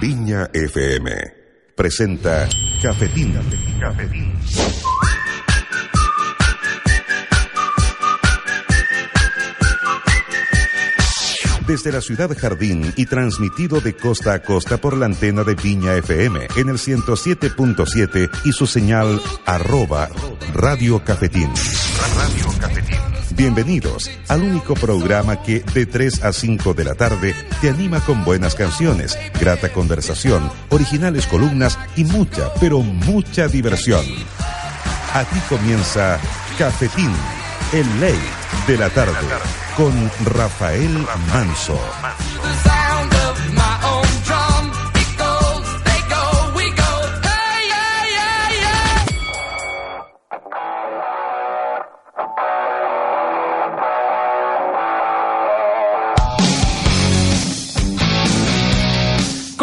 Viña FM presenta Cafetín. Cafetín. Desde la ciudad Jardín y transmitido de costa a costa por la antena de Viña FM en el 107.7 y su señal arroba Radio Cafetín. Radio Cafetín. Bienvenidos al único programa que de 3 a 5 de la tarde te anima con buenas canciones, grata conversación, originales columnas y mucha, pero mucha diversión. Aquí comienza Cafetín, el ley de la tarde, con Rafael Manso.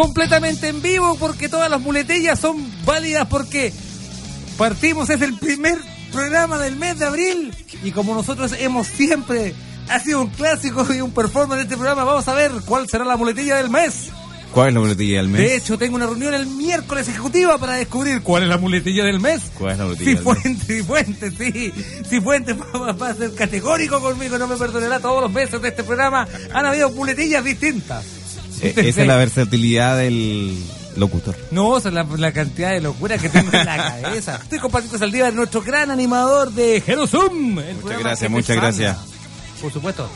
Completamente en vivo porque todas las muletillas son válidas porque partimos, es el primer programa del mes de abril y como nosotros hemos siempre, ha sido un clásico y un performance de este programa, vamos a ver cuál será la muletilla del mes. ¿Cuál es la muletilla del mes? De hecho, tengo una reunión el miércoles ejecutiva para descubrir cuál es la muletilla del mes. ¿Cuál es la muletilla Si del mes? Fuente, si Fuente, sí. Si Fuente va, va a ser categórico conmigo, no me perdonará todos los meses de este programa. Han habido muletillas distintas. Eh, esa es la versatilidad del locutor. No, esa es la, la cantidad de locura que tengo en la cabeza. Estoy con Patricio Saldívar, nuestro gran animador de Jerosum. Muchas gracias, muchas gracias. Por supuesto.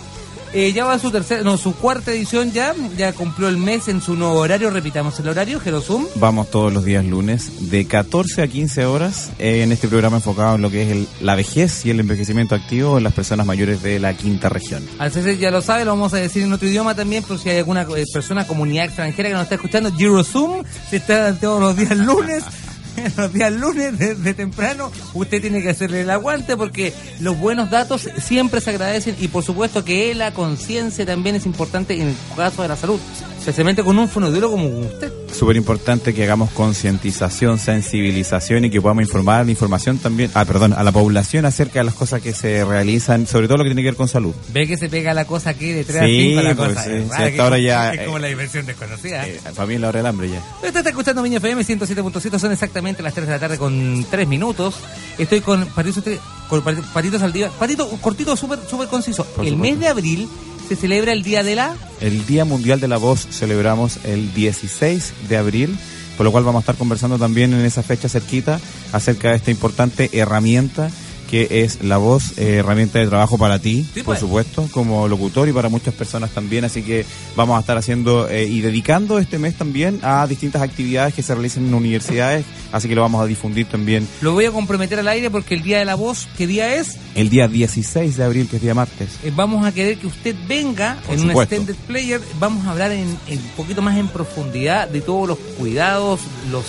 Eh, ya va su tercera, no, su cuarta edición ya, ya cumplió el mes en su nuevo horario, repitamos el horario, Jerosum. Vamos todos los días lunes de 14 a 15 horas eh, en este programa enfocado en lo que es el- la vejez y el envejecimiento activo en las personas mayores de la quinta región. Al César ya lo sabe, lo vamos a decir en otro idioma también, por si hay alguna eh, persona, comunidad extranjera que nos está escuchando, Eurozum, si está todos los días lunes, los días lunes desde temprano, usted tiene que hacerle el aguante porque los buenos datos siempre se agradecen y por supuesto que la conciencia también es importante en el caso de la salud, especialmente con un fonodiólogo como usted. Súper importante que hagamos concientización, sensibilización y que podamos informar la información también, ah, perdón, a la población acerca de las cosas que se realizan, sobre todo lo que tiene que ver con salud. Ve que se pega la cosa aquí de 3 Sí, a 5 la pues, cosa. sí, es sí, que ahora ya, como- Es como eh, la diversión desconocida. Eh, para mí es la hora del hambre ya. Usted está escuchando Miña FM 107.7, son exactamente las 3 de la tarde con 3 minutos. Estoy con Patito, con Patito- Patito Saldívar. Patito, cortito, súper súper conciso. Por el supuesto. mes de abril se celebra el Día de la... El Día Mundial de la Voz celebramos el 16 de abril, por lo cual vamos a estar conversando también en esa fecha cerquita acerca de esta importante herramienta que es la voz, eh, herramienta de trabajo para ti, Sí, por pues. supuesto, como locutor y para muchas personas también, así que vamos a estar haciendo eh, y dedicando este mes también a distintas actividades que se realizan en universidades, así que lo vamos a difundir también Lo voy a comprometer al aire porque el Día de la Voz, ¿qué día es? el día 16 de abril, que es día martes. Eh, vamos a querer que usted venga Por en un extended player. Vamos a hablar en, en un poquito más en profundidad de todos los cuidados, los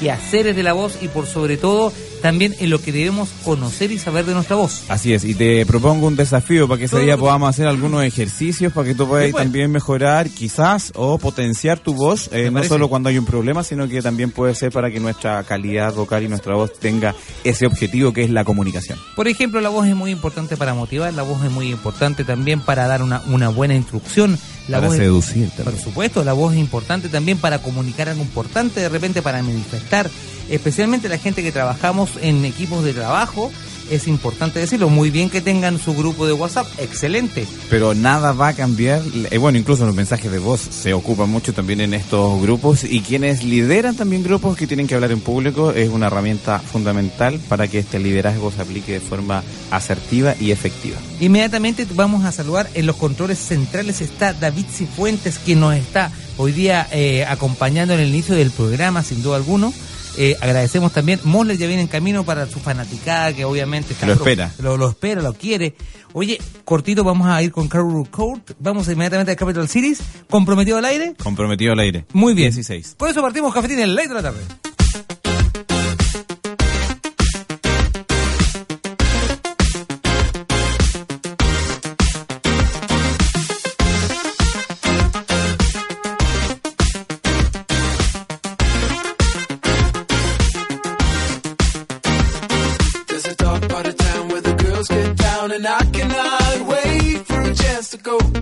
quehaceres de la voz y por sobre todo también en lo que debemos conocer y saber de nuestra voz. Así es, y te propongo un desafío para que ese día podamos hacer algunos ejercicios para que tú puedas también mejorar quizás o potenciar tu voz, eh, no parece. solo cuando hay un problema, sino que también puede ser para que nuestra calidad vocal y nuestra voz tenga ese objetivo que es la comunicación. Por ejemplo, la voz es muy importante para motivar, la voz es muy importante también para dar una, una buena instrucción. La para voz es- seducir por supuesto, la voz es importante también para comunicar algo importante, de repente para manifestar, especialmente la gente que trabajamos en equipos de trabajo, es importante decirlo, muy bien que tengan su grupo de WhatsApp, excelente. Pero nada va a cambiar, eh, bueno, incluso los mensajes de voz se ocupan mucho también en estos grupos y quienes lideran también grupos que tienen que hablar en público es una herramienta fundamental para que este liderazgo se aplique de forma asertiva y efectiva. Inmediatamente vamos a saludar en los controles centrales está David Cifuentes que nos está hoy día eh, acompañando en el inicio del programa sin duda alguno. Eh, agradecemos también, Mosler ya viene en camino para su fanaticada que obviamente está lo espera. Lo, lo espera, lo quiere. Oye, cortito vamos a ir con Carol Court, vamos inmediatamente a Capital Cities, comprometido al aire. Comprometido al aire. Muy bien. 16. Por eso partimos cafetín en ley de la tarde. And I cannot wait for a chance to go.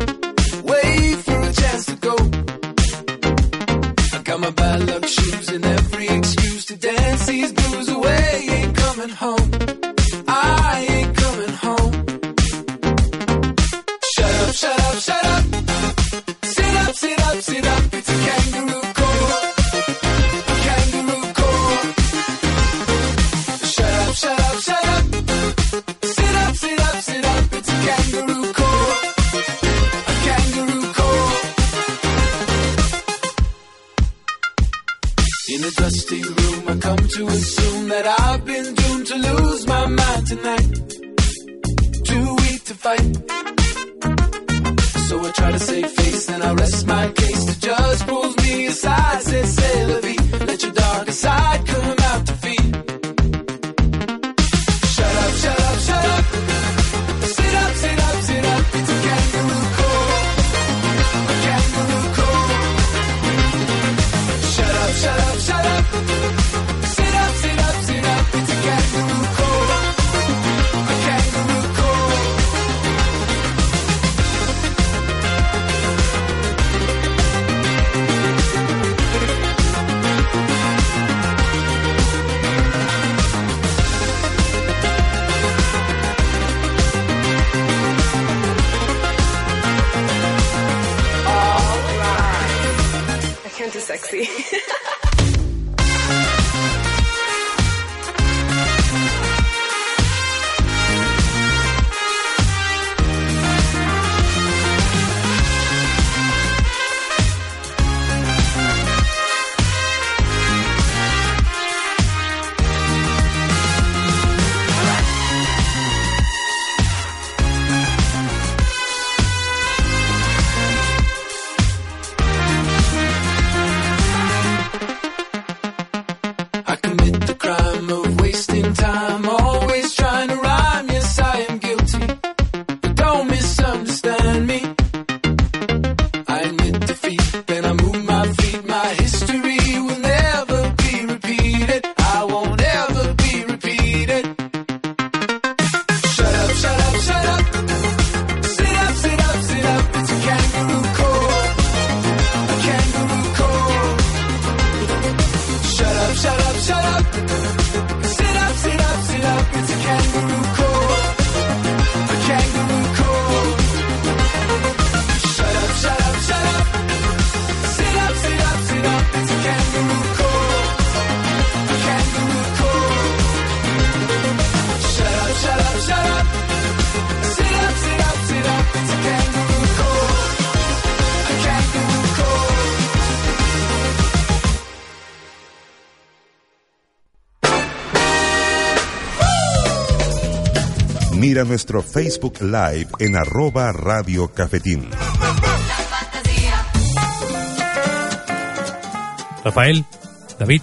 Mira nuestro Facebook Live en arroba Radio Cafetín. Rafael, David,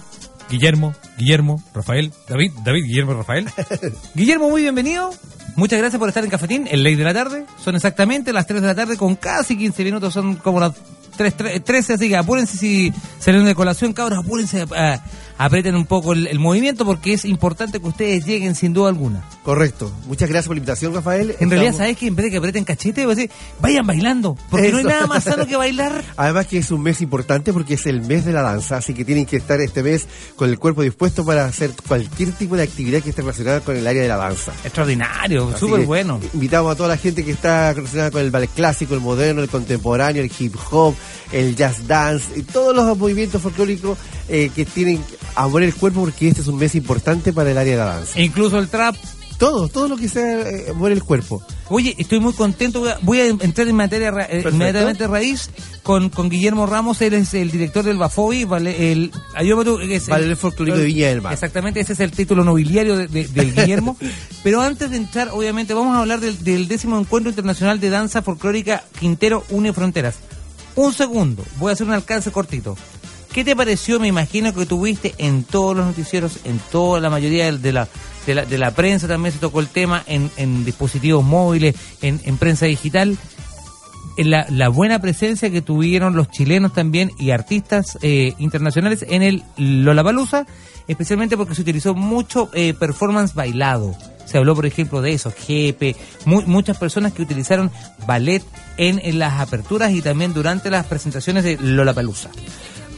Guillermo, Guillermo, Rafael, David, David, Guillermo, Rafael. Guillermo, muy bienvenido. Muchas gracias por estar en Cafetín, el ley de la tarde. Son exactamente las 3 de la tarde con casi 15 minutos, son como las 3, 13, así que apúrense si salen de colación, cabros, apúrense, ah, aprieten un poco el, el movimiento porque es importante que ustedes lleguen sin duda alguna. Correcto. Muchas gracias por la invitación, Rafael. En realidad, ¿sabes que En vez de que aprieten cachete, voy a decir, vayan bailando, porque no hay nada más sano que bailar. Además que es un mes importante porque es el mes de la danza, así que tienen que estar este mes con el cuerpo dispuesto para hacer cualquier tipo de actividad que esté relacionada con el área de la danza. Extraordinario, súper bueno. Invitamos a toda la gente que está relacionada con el ballet clásico, el moderno, el contemporáneo, el hip hop, el jazz dance y todos los movimientos folclóricos eh, que tienen a mover el cuerpo porque este es un mes importante para el área de la danza. E incluso el trap. Todo, todo lo que sea eh, mover el cuerpo. Oye, estoy muy contento. Voy a, entrar en materia ra- eh, inmediatamente raíz con, con Guillermo Ramos. Él es el director del Bafobi. Vale, el, ayúdame es el- Folclórico de Viña del Mar. Exactamente, ese es el título nobiliario de- de- del Guillermo. Pero antes de entrar, obviamente, vamos a hablar del, del décimo encuentro internacional de danza folclórica Quintero Une Fronteras. Un segundo, voy a hacer un alcance cortito. ¿Qué te pareció? Me imagino que tuviste en todos los noticieros, en toda la mayoría de la, de la, de la prensa también se tocó el tema, en, en dispositivos móviles, en, en prensa digital. La, la buena presencia que tuvieron los chilenos también y artistas eh, internacionales en el Lollapalooza, especialmente porque se utilizó mucho eh, performance bailado. Se habló, por ejemplo, de eso, Jepe, mu- muchas personas que utilizaron ballet en, las aperturas y también durante las presentaciones de Lollapalooza.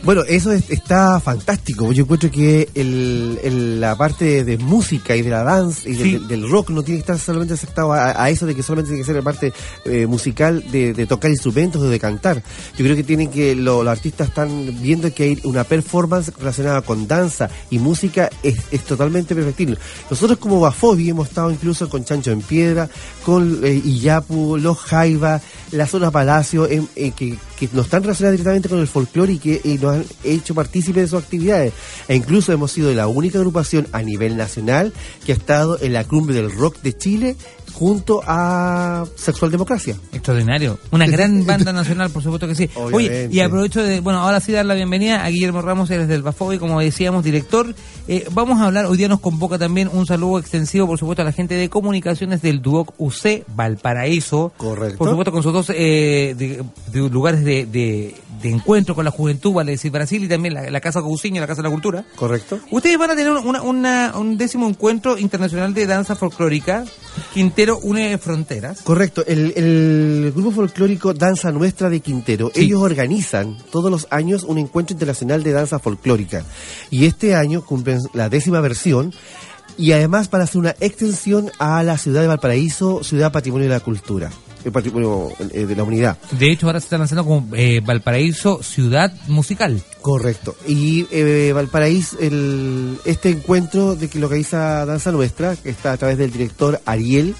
Bueno, eso es- está fantástico. Yo encuentro que el, el- la parte de, de música y de la dance y del, Sí. del- del rock no tiene que estar solamente aceptado a, a eso de que solamente tiene que ser la parte eh, musical de, de tocar instrumentos o de cantar. Yo creo que tienen que lo- los artistas están viendo que hay una performance relacionada con danza y música es, es totalmente perfectible. Nosotros como Bafobi hemos estado incluso con Chancho en Piedra, con eh, Iyapu, Los Jaiba, la zona Palacio, em, eh, que, que no están relacionadas directamente con el folclore y que eh, nos han hecho partícipes de sus actividades. E incluso hemos sido la única agrupación a nivel nacional que ha estado en la cumbre del rock de Chile junto a Sexual Democracia. Extraordinario. Una gran banda nacional, por supuesto que sí. Oye, y aprovecho de, bueno, ahora sí dar la bienvenida a Guillermo Ramos, eres del Bafobi, como decíamos, director. Eh, vamos a hablar, hoy día nos convoca también un saludo extensivo, por supuesto, a la gente de comunicaciones del Duoc UC Valparaíso. Correcto. Por supuesto, con sus dos eh, de, de lugares de, de- de encuentro con la juventud, vale decir Brasil, y también la, la Casa Cousiño, la Casa de la Cultura. ¿Correcto? Ustedes van a tener una- una- un décimo encuentro internacional de danza folclórica. Quintero une fronteras. Correcto, el, el grupo folclórico Danza Nuestra de Quintero, Sí. ellos organizan todos los años un encuentro internacional de danza folclórica y este año cumplen la décima versión y además para hacer una extensión a la ciudad de Valparaíso, ciudad patrimonio de la cultura, el patrimonio eh, de la unidad. De hecho, ahora se está lanzando como eh, Valparaíso Ciudad Musical. Correcto. Y eh, Valparaíso, el, este encuentro de que lo organiza Danza Nuestra, que está a través del director Ariel,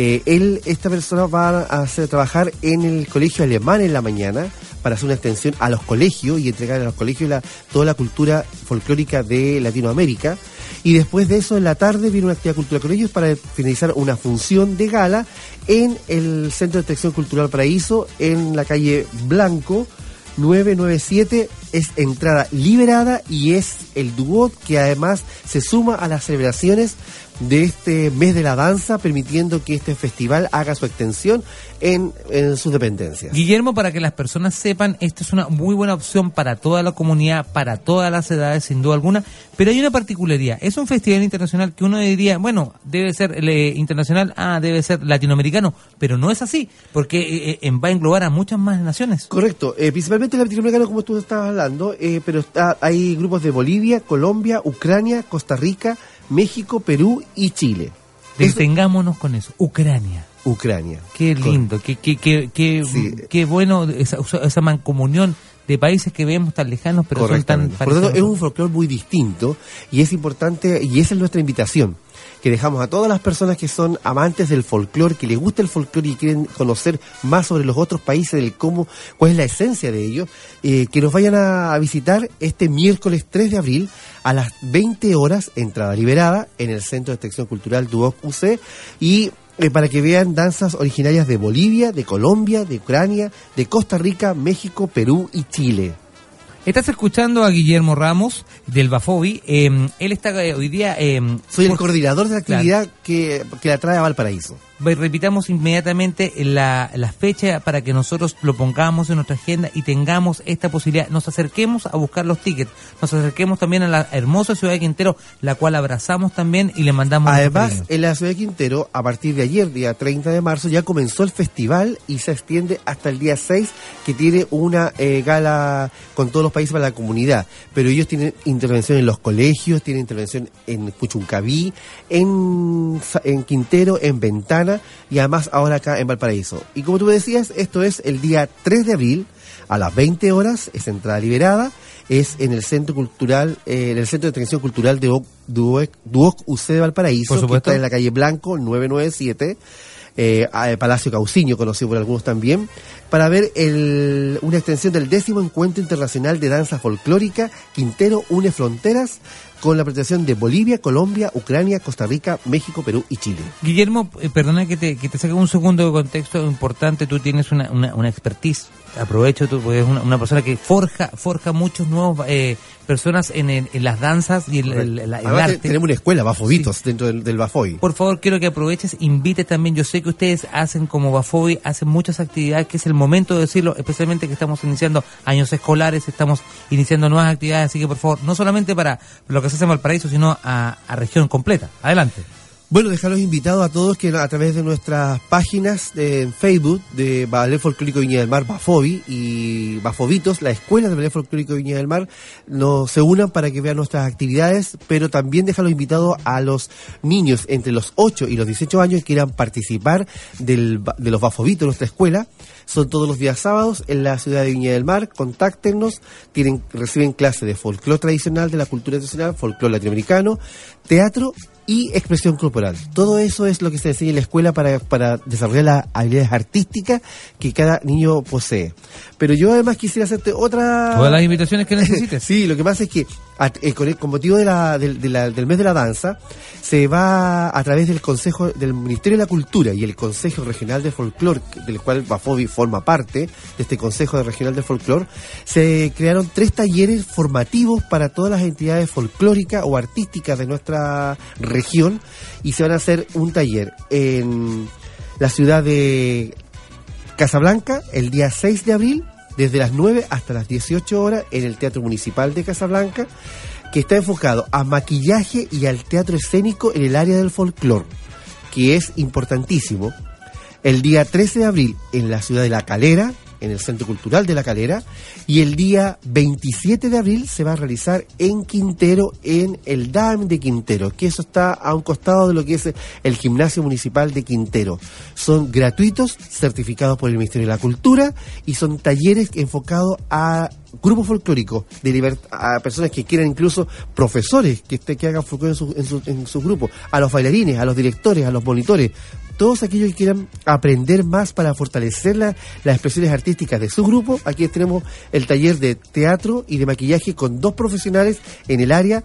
eh, él, esta persona va a hacer trabajar en el colegio alemán en la mañana para hacer una extensión a los colegios y entregar a los colegios toda la cultura folclórica de Latinoamérica. Y después de eso, en la tarde, viene una actividad cultural con ellos para finalizar una función de gala en el Centro de Extensión Cultural Paraíso, en la calle Blanco, 997 es entrada liberada y es el dúo que además se suma a las celebraciones de este mes de la danza, permitiendo que este festival haga su extensión en, en sus dependencias. Guillermo, para que las personas sepan, esta es una muy buena opción para toda la comunidad, para todas las edades, sin duda alguna. Pero hay una particularidad. Es un festival internacional que uno diría, bueno, debe ser eh, internacional, ah, debe ser latinoamericano. Pero no es así, porque eh, eh, va a englobar a muchas más naciones. Correcto, eh, principalmente latinoamericano como tú estabas hablando, eh, pero está, hay grupos de Bolivia, Colombia, Ucrania, Costa Rica, México, Perú y Chile. Detengámonos con eso. Ucrania. Ucrania. Qué lindo, qué, qué, qué, qué, Sí. qué bueno esa, esa mancomunión de países que vemos tan lejanos, pero son tan Correctamente. Por lo tanto, es parecidos. un folclore muy distinto y es importante, y esa es nuestra invitación, que dejamos a todas las personas que son amantes del folclore, que les gusta el folclore y quieren conocer más sobre los otros países, del cómo, cuál es la esencia de ellos, eh, que nos vayan a, a visitar este miércoles 3 de abril a las 20 horas, entrada liberada, en el Centro de Extensión Cultural Duoc UC, y eh, para que vean danzas originarias de Bolivia, de Colombia, de Ucrania, de Costa Rica, México, Perú y Chile. Estás escuchando a Guillermo Ramos del Bafobi. eh, él está eh, hoy día. eh, Soy el coordinador de la actividad que, que la trae a Valparaíso. Repitamos inmediatamente la, la fecha para que nosotros lo pongamos en nuestra agenda y tengamos esta posibilidad. Nos acerquemos a buscar los tickets. Nos acerquemos también a la hermosa ciudad de Quintero, la cual abrazamos también y le mandamos. Además, en la ciudad de Quintero, a partir de ayer, día 30 de marzo, ya comenzó el festival y se extiende hasta el día 6, que tiene una eh, gala con todos los países para la comunidad. Pero ellos tienen intervención en los colegios, tienen intervención en Puchuncaví, en, en Quintero, en Ventana y además ahora acá en Valparaíso. Y como tú me decías, esto es el día 3 de abril a las 20 horas, es entrada liberada, es en el Centro Cultural, eh, en el Centro de Atención Cultural de Duoc, UC de Valparaíso, Por que está en la calle Blanco, 997, eh, a- Palacio Cauciño, conocido por algunos también, para ver el- una extensión del décimo Encuentro Internacional de Danza Folclórica, Quintero Une Fronteras, con la presentación de Bolivia, Colombia, Ucrania, Costa Rica, México, Perú y Chile. Guillermo, eh, perdona que te, que te saque un segundo de contexto importante. Tú tienes una, una, una expertise. Aprovecho tú, porque es una, una persona que forja forja muchos nuevos eh, personas en, el- en las danzas y el, el- arte. tenemos una escuela, Bafobitos, dentro del, del Bafoy. Por favor, quiero que aproveches, invites también. Yo sé que ustedes hacen como Bafobi, hacen muchas actividades, que es el momento de decirlo, especialmente que estamos iniciando años escolares, estamos iniciando nuevas actividades, así que por favor, no solamente para lo que se hace en Valparaíso, sino a, a región completa. Adelante. Bueno, dejarlos invitados a todos que a través de nuestras páginas de en Facebook de Ballet Folclórico Viña del Mar, Bafobi y Bafovitos, la escuela de Ballet Folclórico Viña del Mar, nos se unan para que vean nuestras actividades, pero también dejarlos invitados a los niños entre los 8 y los 18 años que quieran participar del, de los Bafovitos de nuestra escuela. Son todos los días sábados en la ciudad de Viña del Mar. Contáctenos. Tienen, reciben clase de folclore tradicional, de la cultura tradicional, folclore latinoamericano, teatro y expresión corporal. Todo eso es lo que se enseña en la escuela para, para desarrollar las habilidades artísticas que cada niño posee. Pero yo además quisiera hacerte otra... Todas las invitaciones que necesites. Sí, lo que pasa es que eh, con, motivo de la- del- mes de la danza se va a través del Consejo del Ministerio de la Cultura y el Consejo Regional de Folclor, que- del cual Bafobi forma parte de este Consejo Regional de Folclor, se crearon tres talleres formativos para todas las entidades folclóricas o artísticas de nuestra región y se van a hacer un taller en la ciudad de Casablanca el día 6 de abril, desde las 9 hasta las 18 horas, en el Teatro Municipal de Casablanca, que está enfocado a maquillaje y al teatro escénico en el área del folclore, que es importantísimo. El día 13 de abril en la ciudad de La Calera, en el Centro Cultural de La Calera, y el día 27 de abril se va a realizar en Quintero, en el DAM de Quintero, que eso está a un costado de lo que es el Gimnasio Municipal de Quintero. Son gratuitos, certificados por el Ministerio de la Cultura, y son talleres enfocados a grupos folclóricos, de a personas que quieran incluso profesores que, que hagan folclore en su, en, su, en su grupo, a los bailarines, a los directores, a los monitores, todos aquellos que quieran aprender más para fortalecer la- las expresiones artísticas de su grupo. Aquí tenemos el taller de teatro y de maquillaje con dos profesionales en el área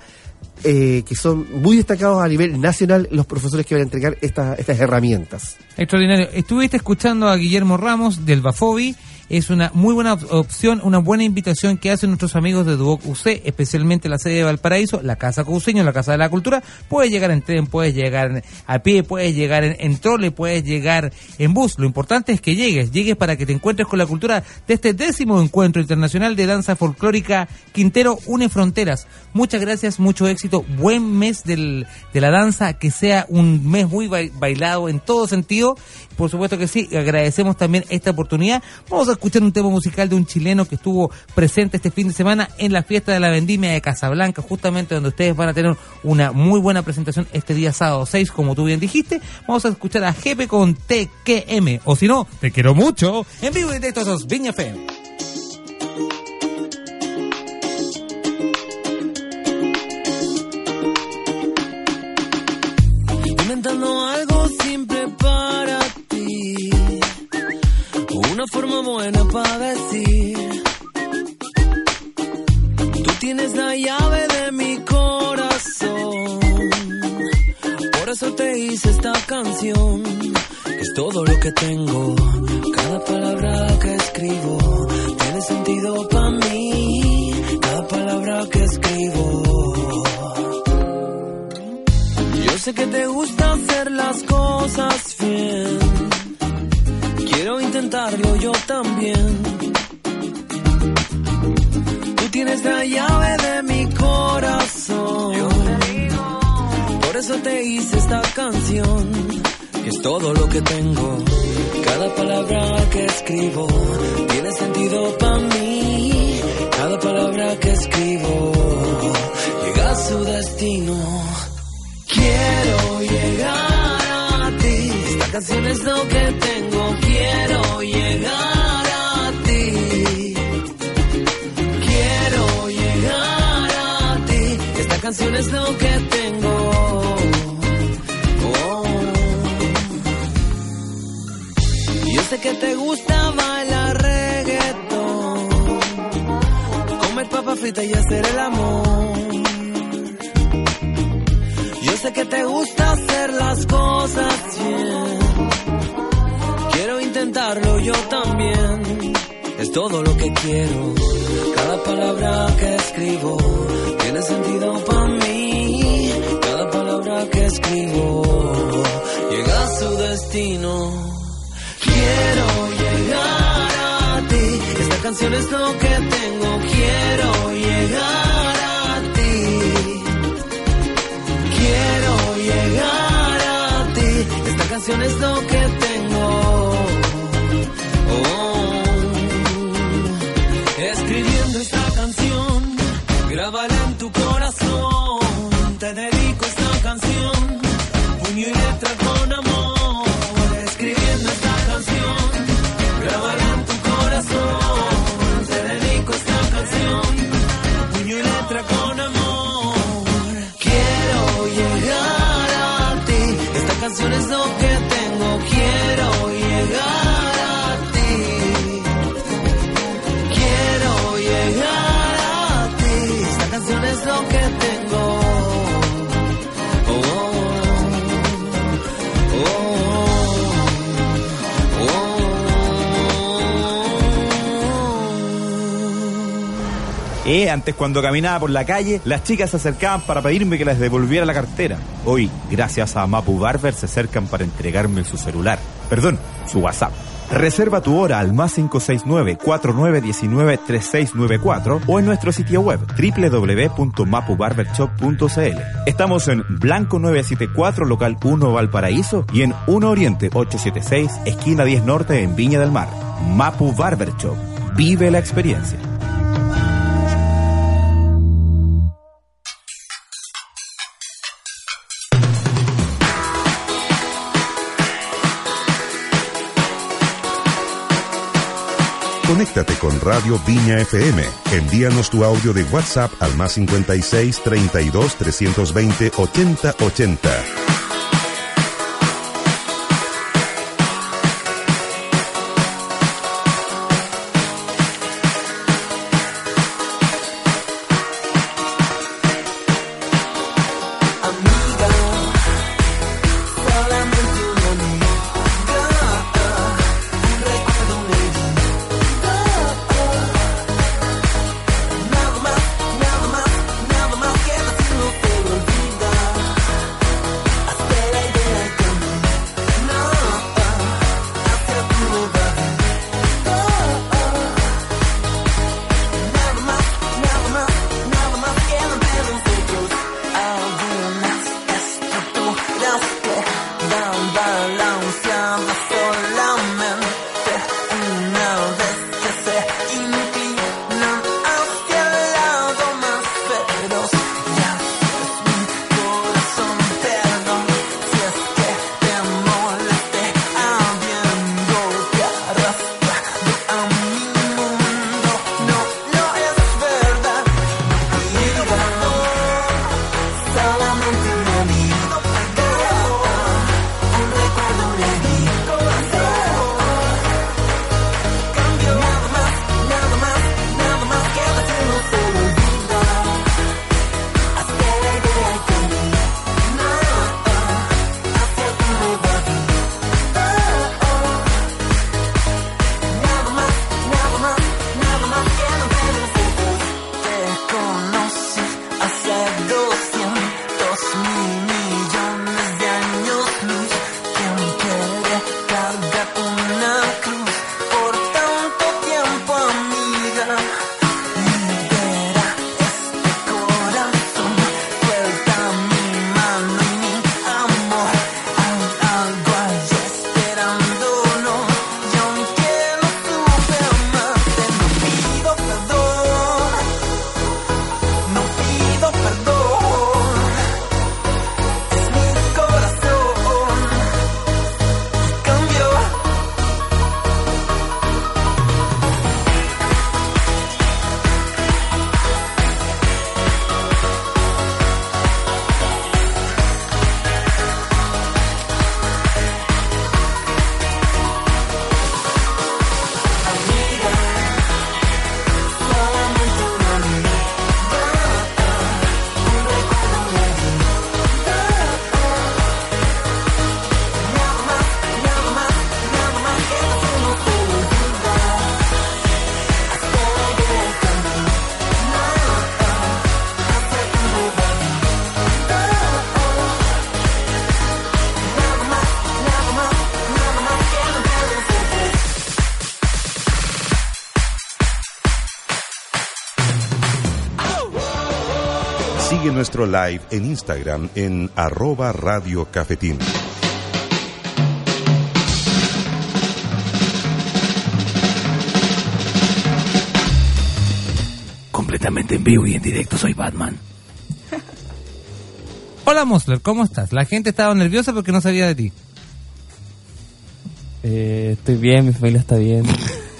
eh, que son muy destacados a nivel nacional los profesores que van a entregar esta- estas herramientas. Extraordinario. Estuviste escuchando a Guillermo Ramos del Bafobi. Es una muy buena op- opción, una buena invitación que hacen nuestros amigos de Duoc UC, especialmente la sede de Valparaíso, la Casa Cauceño, la Casa de la Cultura. Puedes llegar en tren, puedes llegar a pie, puedes llegar en, en trole, puedes llegar en bus. Lo importante es que llegues, llegues para que te encuentres con la cultura de este décimo encuentro internacional de danza folclórica Quintero Une Fronteras. Muchas gracias, mucho éxito, buen mes del, de la danza, que sea un mes muy bai- bailado en todo sentido. Por supuesto que sí, agradecemos también esta oportunidad. Vamos a escuchar un tema musical de un chileno que estuvo presente este fin de semana en la fiesta de la vendimia de Casablanca, justamente donde ustedes van a tener una muy buena presentación este día sábado 6, como tú bien dijiste. Vamos a escuchar a Jepe con TQM, o si no, te quiero mucho, en vivo y directo a esos Viña FM. inventando algo simple para ti. Una forma buena para decir. Tú tienes la llave de mi corazón. Por eso te hice esta canción. Es todo lo que tengo. Cada palabra que escribo tiene sentido para mí. Cada palabra que escribo. Yo sé que te gusta hacer las cosas bien. Intentarlo yo también. Tú tienes la llave de mi corazón. Por eso te hice esta canción, que es todo lo que tengo. Cada palabra que escribo tiene sentido para mí. Cada palabra que escribo llega a su destino. Quiero llegar canción es lo que tengo. Quiero llegar a ti. Quiero llegar a ti. Esta canción es lo que tengo. Oh. Yo sé que te gusta bailar reggaetón. Comer papa frita y hacer el amor. Yo sé que te gusta hacer las cosas bien. Quiero intentarlo yo también, es todo lo que quiero. Cada palabra que escribo tiene sentido para mí. Cada palabra que escribo llega a su destino. Quiero llegar a ti, esta canción es lo que tengo. Quiero llegar a ti. Quiero llegar a ti, esta canción es lo que tengo. antes, cuando caminaba por la calle, las chicas se acercaban para pedirme que les devolviera la cartera. Hoy, gracias a Mapu Barber, se acercan para entregarme su celular. Perdón, su WhatsApp. Reserva tu hora al más 569-4919-3694 o en nuestro sitio web www.mapubarbershop.cl. Estamos en Blanco 974, local 1 Valparaíso y en 1 Oriente 876, esquina 10 Norte en Viña del Mar. Mapu Barber Shop. Vive la experiencia. Conéctate con Radio Viña FM. Envíanos tu audio de WhatsApp al más 56 32 320 80 80. live en Instagram en arroba Radio Cafetín. Completamente en vivo y en directo soy Batman. Hola Mosler, ¿cómo estás? La gente estaba nerviosa porque no sabía de ti. Eh, estoy bien, mi familia está bien.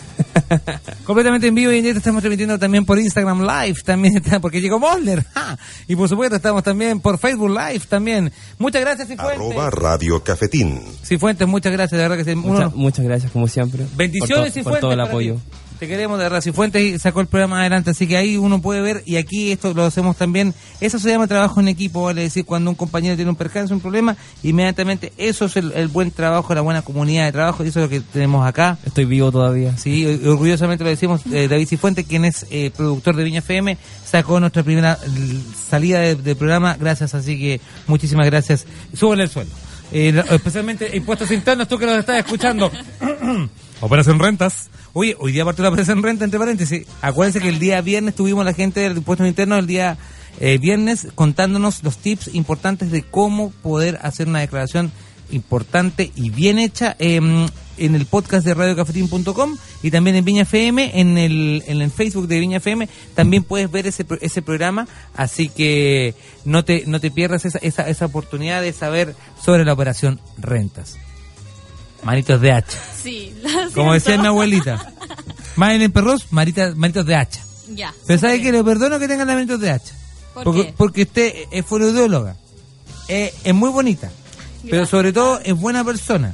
Completamente en vivo y en directo estamos transmitiendo también por Instagram Live, también está, porque llegó Mosler. ¡ja! Y por supuesto estamos también por Facebook Live también. Muchas gracias, Cifuentes. Arroba Radio Cafetín. Cifuentes, muchas gracias, de verdad que sí. Uno- Mucha- muchas gracias, como siempre. Bendiciones, por, to- Cifuentes. por todo el apoyo. ti. Te queremos de verdad. Cifuentes sacó el programa adelante, así que ahí uno puede ver, y aquí esto lo hacemos también. Eso se llama trabajo en equipo, vale decir, cuando un compañero tiene un percance, un problema, inmediatamente eso es el, el buen trabajo, la buena comunidad de trabajo, y eso es lo que tenemos acá. Estoy vivo todavía. Sí, or- orgullosamente lo decimos, eh, David Cifuentes, quien es eh, productor de Viña FM, sacó nuestra primera salida de, de programa, gracias, así que muchísimas gracias. Súbele el sueldo. Eh, lo- especialmente impuestos internos, tú que nos estás escuchando. Operación Rentas. Oye, hoy día partió la Operación Renta, entre paréntesis. Acuérdense que el día viernes tuvimos la gente del impuestos internos, el día eh, viernes, contándonos los tips importantes de cómo poder hacer una declaración importante y bien hecha eh, en el podcast de radiocafetín.com y también en Viña FM, en el, en el Facebook de Viña FM, también puedes ver ese, ese programa, así que no te, no te pierdas esa, esa, esa oportunidad de saber sobre la operación rentas. Manitos de hacha. Sí, lo Como decía mi abuelita. Más en perros, manitas, manitos de hacha. Ya. Pero ¿sabe que Le perdono que tengan manitos de hacha. ¿Por porque, qué? porque usted es fonoaudióloga. Eh, es muy bonita. Pero sobre todo es buena persona.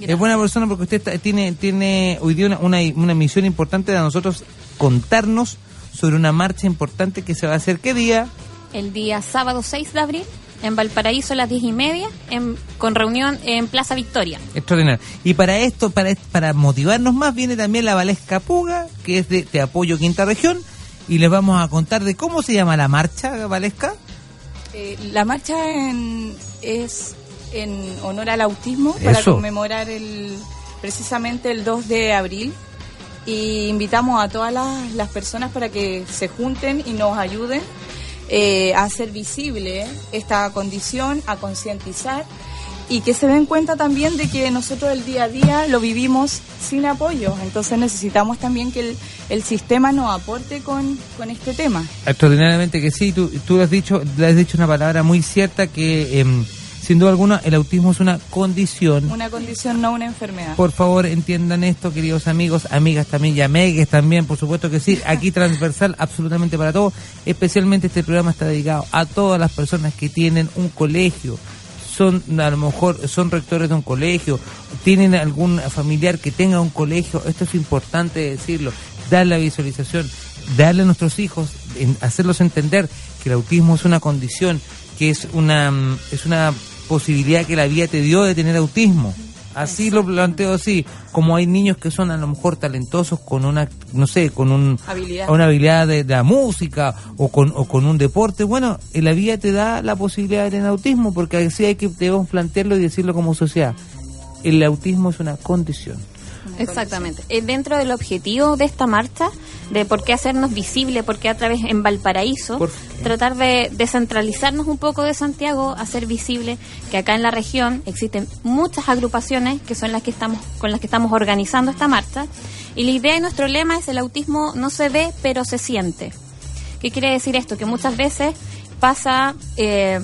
Es buena persona porque usted está- tiene, tiene hoy día una, una, una misión importante de nosotros contarnos sobre una marcha importante que se va a hacer. ¿Qué día? El día sábado 6 de abril, en Valparaíso a las 10 y media, en- con reunión en Plaza Victoria. Extraordinario. Y para esto, para, para motivarnos más, viene también la Valesca Puga, que es de Te Apoyo Quinta Región. Y les vamos a contar de cómo se llama la marcha, Valesca. Eh, la marcha en- es en honor al autismo para conmemorar el precisamente el 2 de abril y invitamos a todas las, las personas para que se junten y nos ayuden eh, a hacer visible esta condición, a concientizar y que se den cuenta también de que nosotros el día a día lo vivimos sin apoyo, entonces necesitamos también que el, sistema nos aporte con, con este tema. Extraordinariamente que sí, tú, tú has dicho, has dicho una palabra muy cierta que em, sin duda alguna el autismo es una condición. Una condición, no una enfermedad. Por favor, entiendan esto, queridos amigos, amigas también y amegues también, por supuesto que sí. Aquí transversal absolutamente para todos. Especialmente este programa está dedicado a todas las personas que tienen un colegio. Son, a lo mejor, son rectores de un colegio, tienen algún familiar que tenga un colegio. Esto es importante decirlo. Dar la visualización, darle a nuestros hijos, en- hacerlos entender que el autismo es una condición, que es una, mm, es una posibilidad que la vida te dio de tener autismo. Así lo planteo así, como hay niños que son a lo mejor talentosos con una, no sé, con un, Habilidad. una habilidad de, de la música o con, o con un deporte, bueno, eh, la vida te da la posibilidad de tener autismo, porque así hay que debemos plantearlo y decirlo como sociedad. El autismo es una condición. Exactamente. Eh, dentro del objetivo de esta marcha, de por qué hacernos visible, por qué a través en Valparaíso, tratar de descentralizarnos un poco de Santiago, hacer visible que acá en la región existen muchas agrupaciones que son las que estamos con las que estamos organizando esta marcha y la idea y nuestro lema es el autismo no se ve pero se siente. ¿Qué quiere decir esto? Que muchas veces pasa eh,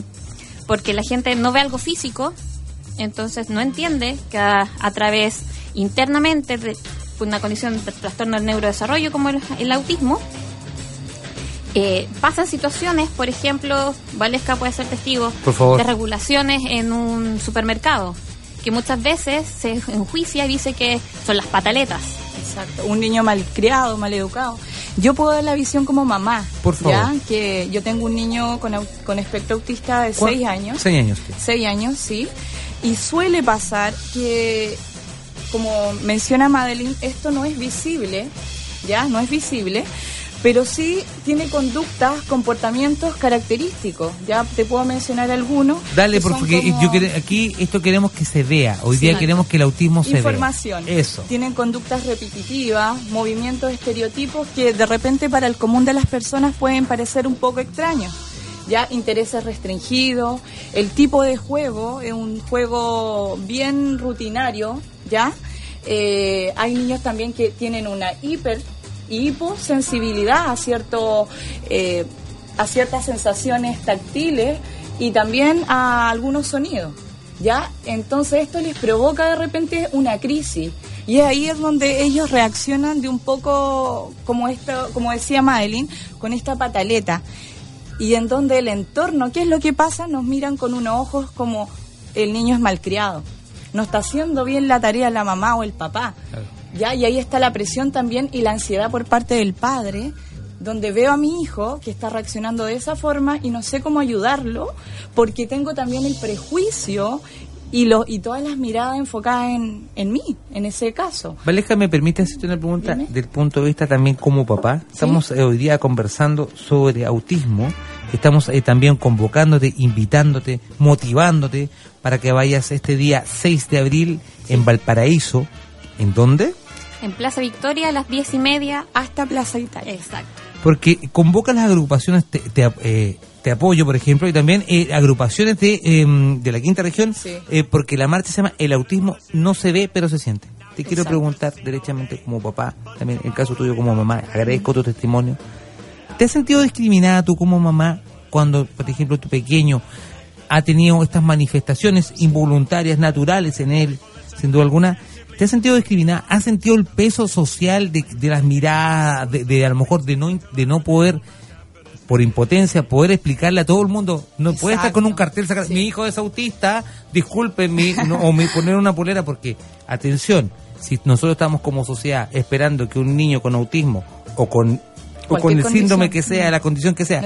porque la gente no ve algo físico, entonces no entiende que a, a través internamente de una condición de trastorno del neurodesarrollo como el, el autismo, eh, pasan situaciones, por ejemplo, Valesca puede ser testigo Por favor. de regulaciones en un supermercado, que muchas veces se enjuicia y dice que son las pataletas. Exacto, un niño malcriado, mal educado. Yo puedo dar la visión como mamá, Por favor. ¿ya? Que yo tengo un niño con, con espectro autista de ¿Cuál? 6 años. Seis años. sí. Seis años, sí. Y suele pasar que, como menciona Madeline, esto no es visible, ¿ya? No es visible, pero sí tiene conductas, comportamientos característicos. Ya te puedo mencionar algunos. Dale, porque como yo quere- aquí esto queremos que se vea. Hoy Sí. día queremos que el autismo se vea. Información. Eso. Tienen conductas repetitivas, movimientos estereotipos que de repente para el común de las personas pueden parecer un poco extraños. Ya intereses restringidos, el tipo de juego es un juego bien rutinario, ¿ya? Eh, hay niños también que tienen una hiper hiposensibilidad a cierto, eh, a ciertas sensaciones táctiles y también a algunos sonidos. ¿Ya? Entonces esto les provoca de repente una crisis. Y ahí es donde ellos reaccionan de un poco como esto, como decía Madeline, con esta pataleta. Y en donde el entorno, ¿qué es lo que pasa? Nos miran con unos ojos como el niño es malcriado. No está haciendo bien la tarea la mamá o el papá. ¿Ya? Y ahí está la presión también y la ansiedad por parte del padre, donde veo a mi hijo que está reaccionando de esa forma y no sé cómo ayudarlo, porque tengo también el prejuicio y, lo, y todas las miradas enfocadas en, en mí, en ese caso. Valesca, ¿me permite hacerte una pregunta del punto de vista también como papá? Estamos eh, hoy día conversando sobre autismo, estamos eh, también convocándote, invitándote, motivándote para que vayas este día 6 de abril en Valparaíso. ¿En dónde? En Plaza Victoria a las diez y media. Hasta Plaza Italia. Exacto. Porque convoca las agrupaciones, te, te, eh, te apoyo, por ejemplo, y también eh, agrupaciones de, em, de la quinta región, Sí. eh, porque la marcha se llama El autismo no se ve, pero se siente. Te quiero Exacto. preguntar derechamente como papá, también en el caso tuyo como mamá, agradezco tu testimonio. ¿Te has sentido discriminada tú como mamá cuando, por ejemplo, tu pequeño ha tenido estas manifestaciones involuntarias, naturales en él, sin duda alguna? ¿Te has sentido discriminada? ¿Has sentido el peso social de, de las miradas, de, de a lo mejor de no, de no poder por impotencia poder explicarle a todo el mundo no puede estar con un cartel sacar, mi hijo es autista disculpen mi, no, o mi- poner una polera porque atención si nosotros estamos como sociedad esperando que un niño con autismo o con o con el síndrome que sea la condición que sea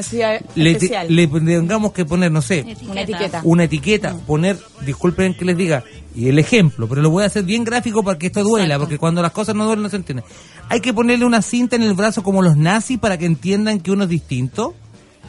le, le tengamos que poner no sé Una etiqueta. una etiqueta, poner, disculpen que les diga, y el ejemplo, pero lo voy a hacer bien gráfico para que esto duela, porque cuando las cosas no duelen no se entiende. Hay que ponerle una cinta en el brazo como los nazis para que entiendan que uno es distinto,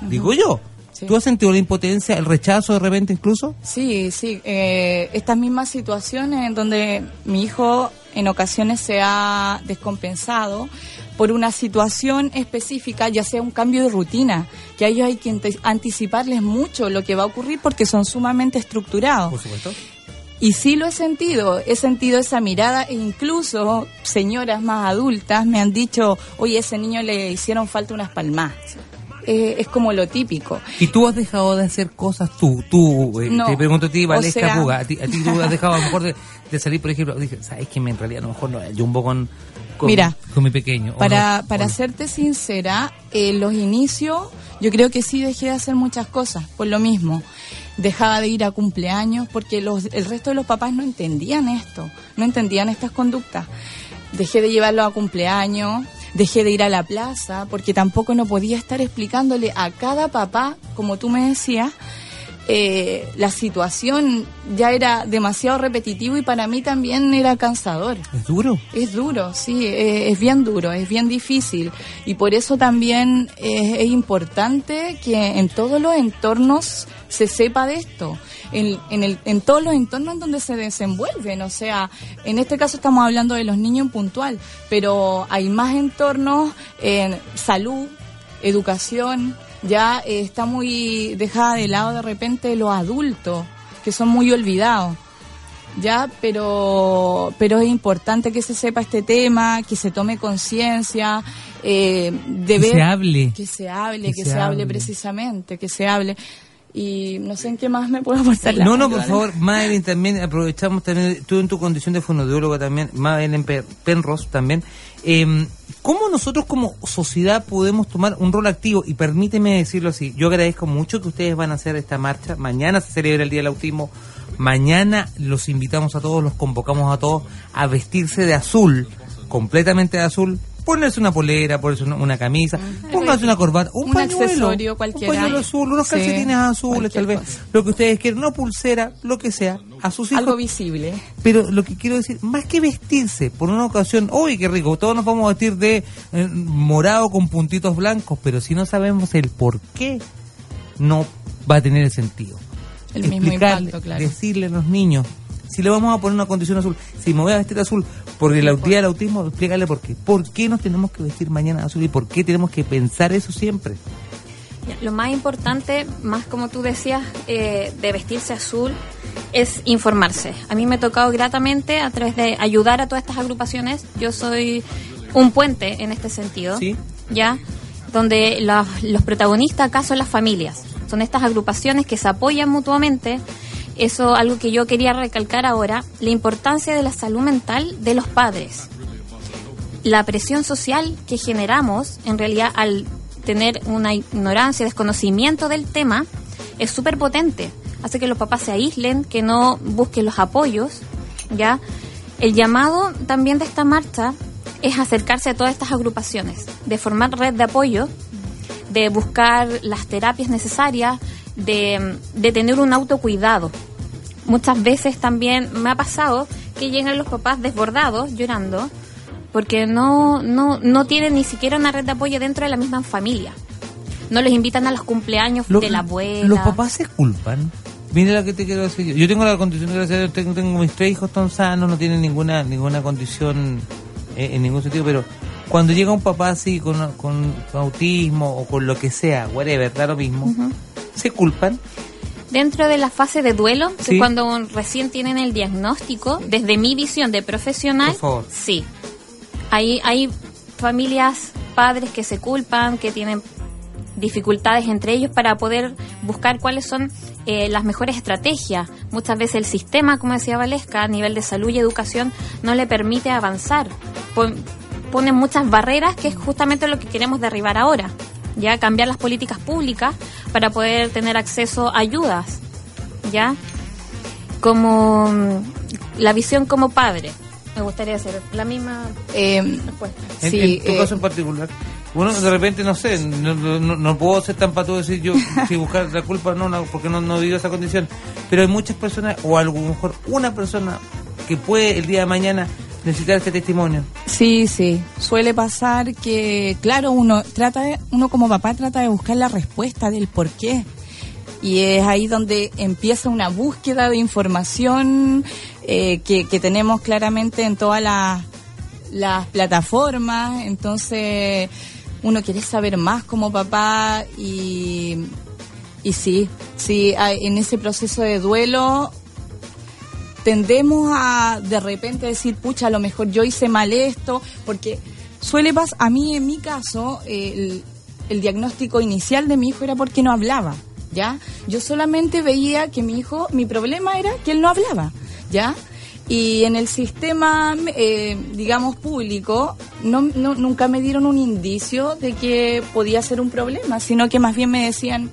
digo yo. ¿Tú has sentido la impotencia, el rechazo de repente incluso? Sí, sí. eh, estas mismas situaciones en donde mi hijo en ocasiones se ha descompensado por una situación específica, ya sea un cambio de rutina, que a ellos hay que anticiparles mucho lo que va a ocurrir porque son sumamente estructurados. Por supuesto. Y sí lo he sentido, he sentido esa mirada e incluso señoras más adultas me han dicho, oye, a ese niño le hicieron falta unas palmas. Eh, es como lo típico. ¿Y tú has dejado de hacer cosas tú? Tú, eh, No, te pregunto a ti, Valesca sea- Puga, a ti, a ti tú has dejado a lo mejor de, de salir, por ejemplo, dije, ¿sabes que En realidad a lo mejor no, yo un poco con, con, Mira, con mi pequeño. Para, no, para serte sincera, en los inicios yo creo que sí dejé de hacer muchas cosas, por lo mismo. Dejaba de ir a cumpleaños porque los, el resto de los papás no entendían esto, no entendían estas conductas. Dejé de llevarlo a cumpleaños, dejé de ir a la plaza porque tampoco no podía estar explicándole a cada papá, como tú me decías, eh, la situación ya era demasiado repetitivo y para mí también era cansador. ¿Es duro? Es duro, sí, eh, es bien duro, es bien difícil. Y por eso también eh, es importante que en todos los entornos se sepa de esto. En, en, el, en todos los entornos en donde se desenvuelven. O sea, en este caso estamos hablando de los niños en puntual, pero hay más entornos en salud, educación, ya eh, está muy dejada de lado de repente los adultos, que son muy olvidados ya, pero, pero es importante que se sepa este tema, que se tome conciencia, eh, de Que ver- se hable. que se hable, Que que, se se, hable hable. precisamente, que se hable. Y no sé en qué más me puedo aportar. la No, no, por favor, Madeline, también aprovechamos también, tú en tu condición de fonoaudióloga también, Madeline Pe- Penrose también. Eh, ¿Cómo nosotros como sociedad podemos tomar un rol activo? Y permíteme decirlo así, yo agradezco mucho que ustedes van a hacer esta marcha. Mañana se celebra el Día del Autismo. Mañana los invitamos a todos, los convocamos a todos a vestirse de azul, completamente de azul. Ponerse una polera, ponerse una, una camisa, pónganse una corbata, un, Un pañuelo, accesorio un cualquiera. pañuelo azul, unos Sí, calcetines azules, tal vez, lo que ustedes quieran, una pulsera, lo que sea, a sus hijos. Algo visible. Pero lo que quiero decir, más que vestirse por una ocasión, uy, qué rico, todos nos vamos a vestir de eh, morado con puntitos blancos, pero si no sabemos el por qué, no va a tener el sentido. El mismo impacto, claro. Decirle a los niños, si le vamos a poner una condición azul, si me voy a vestir azul por el día del autismo, explícale por qué. ¿Por qué nos tenemos que vestir mañana azul y por qué tenemos que pensar eso siempre? Lo más importante, más como tú decías, eh, de vestirse azul, es informarse. A mí me ha tocado gratamente a través de ayudar a todas estas agrupaciones. Yo soy un puente en este sentido, Sí. ¿ya? Donde los, los protagonistas acá son las familias. Son estas agrupaciones que se apoyan mutuamente. Eso algo que yo quería recalcar ahora, la importancia de la salud mental de los padres. La presión social que generamos, en realidad, al tener una ignorancia, desconocimiento del tema, es súper potente. Hace que los papás se aíslen, que no busquen los apoyos, ¿ya? El llamado también de esta marcha es acercarse a todas estas agrupaciones, de formar red de apoyo, de buscar las terapias necesarias, de, de tener un autocuidado. Muchas veces también me ha pasado que llegan los papás desbordados, llorando, porque no, no, no tienen ni siquiera una red de apoyo dentro de la misma familia. No les invitan a los cumpleaños de la abuela. Los papás se culpan. Mira lo que te quiero decir yo. Yo tengo la condición, gracias a Dios, tengo, tengo mis tres hijos tan sanos, no tienen ninguna ninguna condición eh, en ningún sentido, pero cuando llega un papá así con, con, con autismo o con lo que sea, whatever, da lo mismo. Se culpan. Dentro de la fase de duelo, Sí. cuando un- recién tienen el diagnóstico, desde mi visión de profesional, Por favor. sí. Hay, hay familias, padres que se culpan, que tienen dificultades entre ellos para poder buscar cuáles son eh, las mejores estrategias. Muchas veces el sistema, como decía Valesca, a nivel de salud y educación, no le permite avanzar. Pon- pone muchas barreras, que es justamente lo que queremos derribar ahora. Ya cambiar las políticas públicas para poder tener acceso a ayudas. ¿Ya? Como mm, la visión como padre. Me gustaría hacer la misma Eh, respuesta. En, Sí, en tu eh, caso en particular. Bueno, de repente, no sé, no, no, no- puedo ser tan pato decir yo si buscar la culpa no, no, porque no, no vivo esa condición. Pero hay muchas personas, o a lo mejor una persona, que puede el día de mañana necesitar este testimonio. Sí, sí. Suele pasar que, claro, uno trata, de- uno como papá trata de buscar la respuesta del por qué. Y es ahí donde empieza una búsqueda de información eh, que, que tenemos claramente en todas las, las plataformas. Entonces, uno quiere saber más como papá y, y sí, sí, en ese proceso de duelo tendemos a de repente decir, pucha, a lo mejor yo hice mal esto, porque suele pasar, a mí en mi caso, el, el diagnóstico inicial de mi hijo era porque no hablaba, ¿ya? Yo solamente veía que mi hijo, mi problema era que él no hablaba, ¿ya? Y en el sistema, eh, digamos, público, no, no- nunca me dieron un indicio de que podía ser un problema, sino que más bien me decían,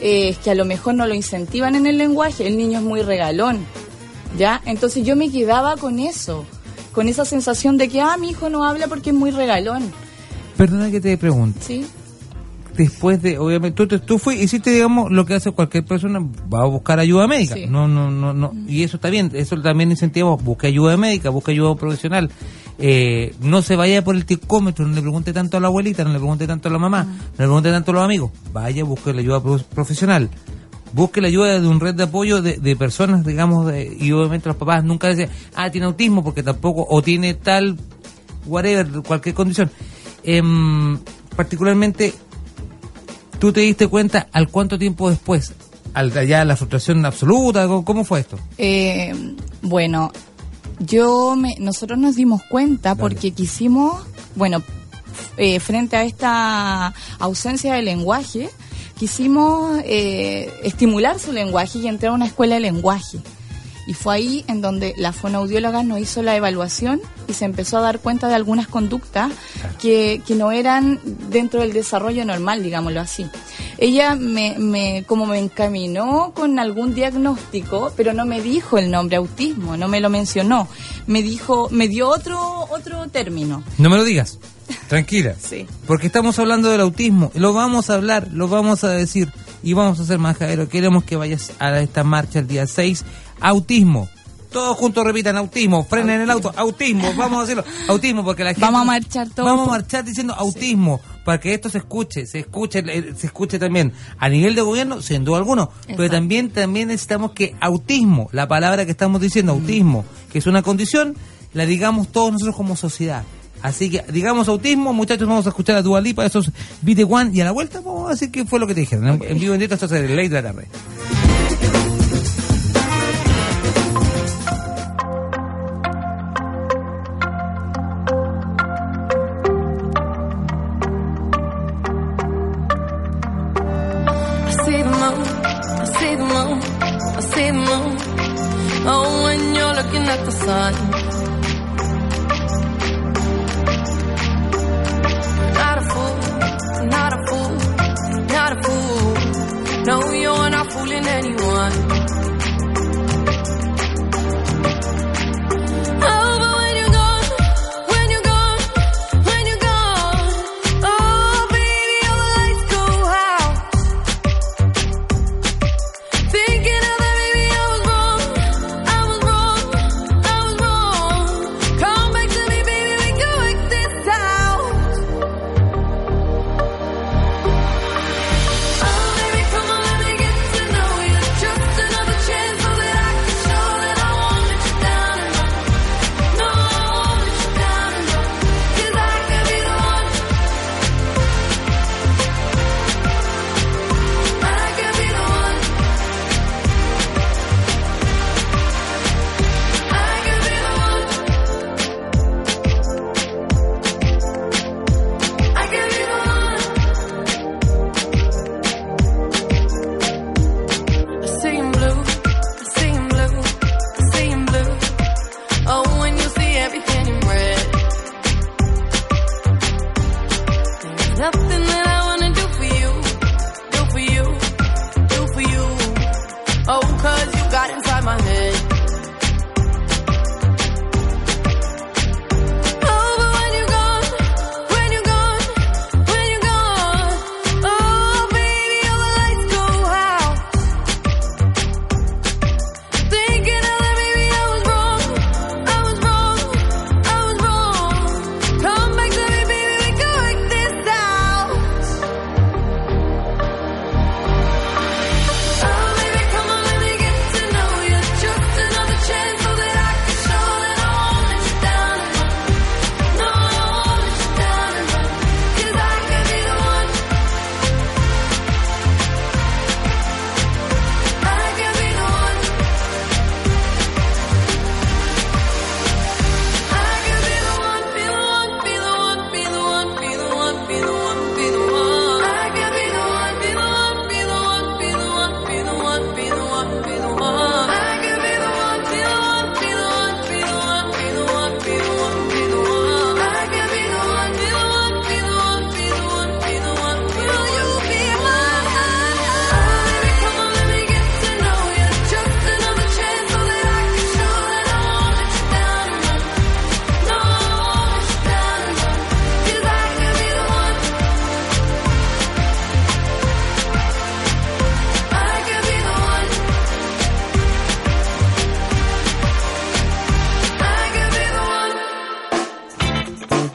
eh, que a lo mejor no lo incentivan en el lenguaje, el niño es muy regalón, ¿ya? Entonces yo me quedaba con eso, con esa sensación de que, ah, mi hijo no habla porque es muy regalón, Perdona que te pregunte. ¿sí? Después de, obviamente, tú, tú, fui, hiciste, digamos, lo que hace cualquier persona, va a buscar ayuda médica. Sí. No, no, no, no. Y eso está bien, eso también incentivamos, busque ayuda médica, busque ayuda profesional. Eh, no se vaya por el ticómetro, no le pregunte tanto a la abuelita, no le pregunte tanto a la mamá, no le pregunte tanto a los amigos. Vaya, busque la ayuda pro- profesional. Busque la ayuda de un red de apoyo de, de personas, digamos, de- y obviamente los papás nunca dicen, ah, tiene autismo, porque tampoco, o tiene tal, whatever, cualquier condición. Em, particularmente, ¿tú te diste cuenta al cuánto tiempo después? Al ya la frustración absoluta, ¿cómo- ¿cómo fue esto? Eh, bueno, yo me, nosotros nos dimos cuenta porque quisimos, bueno, eh, frente a esta ausencia de lenguaje, quisimos eh, estimular su lenguaje y entrar a una escuela de lenguaje. Y fue ahí en donde la fonoaudióloga nos hizo la evaluación y se empezó a dar cuenta de algunas conductas que, que no eran dentro del desarrollo normal, digámoslo así. Ella me, me, como me encaminó con algún diagnóstico, pero no me dijo el nombre autismo, no me lo mencionó. Me dijo, me dio otro, otro término. No me lo digas, tranquila. Sí. Porque estamos hablando del autismo, lo vamos a hablar, lo vamos a decir y vamos a hacer más, Jairo. Queremos que vayas a esta marcha el día 6. Autismo. Todos juntos repitan autismo, frenen el auto, autismo, vamos a hacerlo, autismo, porque la gente... Vamos a marchar todos Vamos a marchar diciendo autismo, para que esto se escuche, se escuche, eh, se escuche también a nivel de gobierno, sin duda alguno, pero también, también necesitamos que autismo, la palabra que estamos diciendo, autismo, que es una condición, la digamos todos nosotros como sociedad. Así que, digamos autismo, muchachos, vamos a escuchar a Dualipa, esos Beat the One, y a la vuelta vamos a decir qué fue lo que te dijeron. En vivo en directo, esto es el ley de la tarde.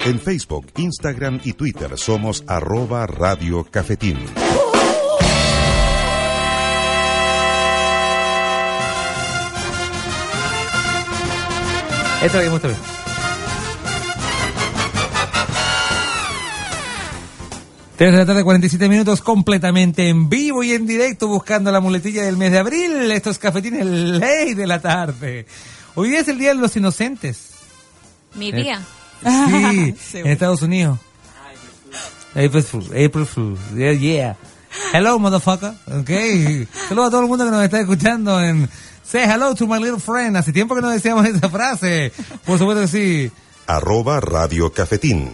En Facebook, Instagram y Twitter somos arroba Radio Cafetín. Esto muestra bien. Tres de la tarde, 47 minutos, completamente en vivo y en directo, buscando la muletilla del mes de abril. Estos cafetines ley de la tarde. Hoy día es el Día de los Inocentes. Mi día. Sí, en. Estados Unidos. April Fool, April Fool, yeah, yeah. Hello, motherfucker. Okay. Saludos a todo el mundo que nos está escuchando en Say hello to my little friend. Hace tiempo que no decíamos esa frase. Por supuesto que sí. Arroba Radio Cafetín.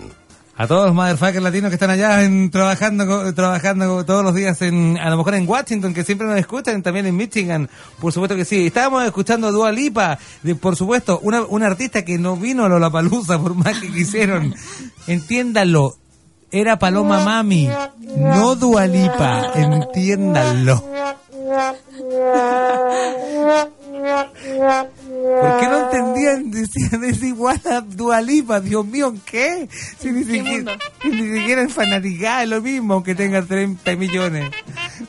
A todos los motherfuckers latinos que están allá en, trabajando trabajando todos los días en, a lo mejor en Washington, que siempre nos escuchan, también en Michigan, por supuesto que sí. Estábamos escuchando a Dua Lipa, de, por supuesto, una, una artista que no vino a Lollapalooza por más que quisieron. Entiéndanlo, era Paloma Mami, no Dua Lipa, entiéndanlo. ¿Por qué no entendían? Decían, es igual a Dualipa, Dios mío, ¿qué? Si ni, siquiera, si ni siquiera en fanaticada es lo mismo, aunque tenga 30 millones.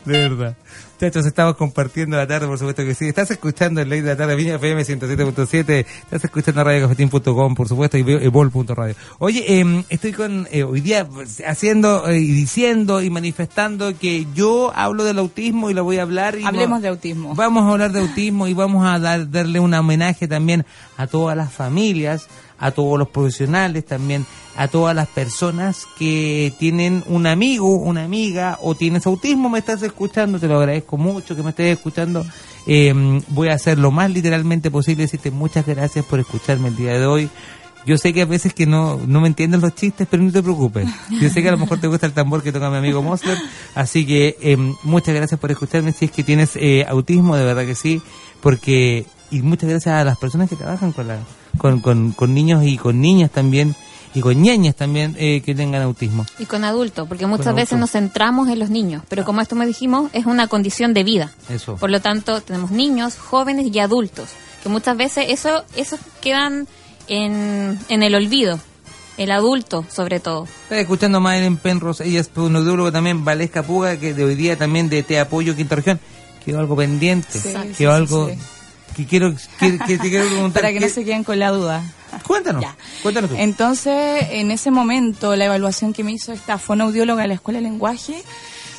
De verdad. Muchachos, estamos compartiendo la tarde, por supuesto que sí. Estás escuchando el Ley de la Tarde, Viña FM 107.7. Estás escuchando radiocafetín.com, por supuesto, y bol.radio. Oye, eh, estoy con, eh, hoy día haciendo eh, y diciendo y manifestando que yo hablo del autismo y lo voy a hablar. Y Hablemos de autismo. Vamos a hablar de autismo y vamos a dar, darle un homenaje también a todas las familias, a todos los profesionales, también a todas las personas que tienen un amigo, una amiga o tienes autismo, me estás escuchando, te lo agradezco mucho que me estés escuchando. Eh, voy a hacer lo más literalmente posible, decirte muchas gracias por escucharme el día de hoy. Yo sé que a veces que no, no me entienden los chistes, pero no te preocupes. Yo sé que a lo mejor te gusta el tambor que toca mi amigo Mosler. Así que eh, muchas gracias por escucharme. Si es que tienes eh, autismo, de verdad que sí. Porque, y muchas gracias a las personas que trabajan con, la, con, con, con niños y con niñas también. Y con ñeñas también eh, que tengan autismo. Y con adultos, porque muchas veces adultos. nos centramos en los niños, pero como esto me dijimos, es una condición de vida. Eso. Por lo tanto, tenemos niños, jóvenes y adultos, que muchas veces eso esos quedan en, en el olvido. El adulto, sobre todo. Estoy escuchando a Madeline Penrose, ella es un audiólogo también, Valesca Puga, que de hoy día también de Te Apoyo Quinta Región. Quedó algo pendiente, sí, quedó sí, algo sí. Que quiero que, que te quiero preguntar. Para que no ¿qué- se queden con la duda. Cuéntanos, cuéntanos tú. Entonces, en ese momento, la evaluación que me hizo esta fonoaudióloga de la Escuela de Lenguaje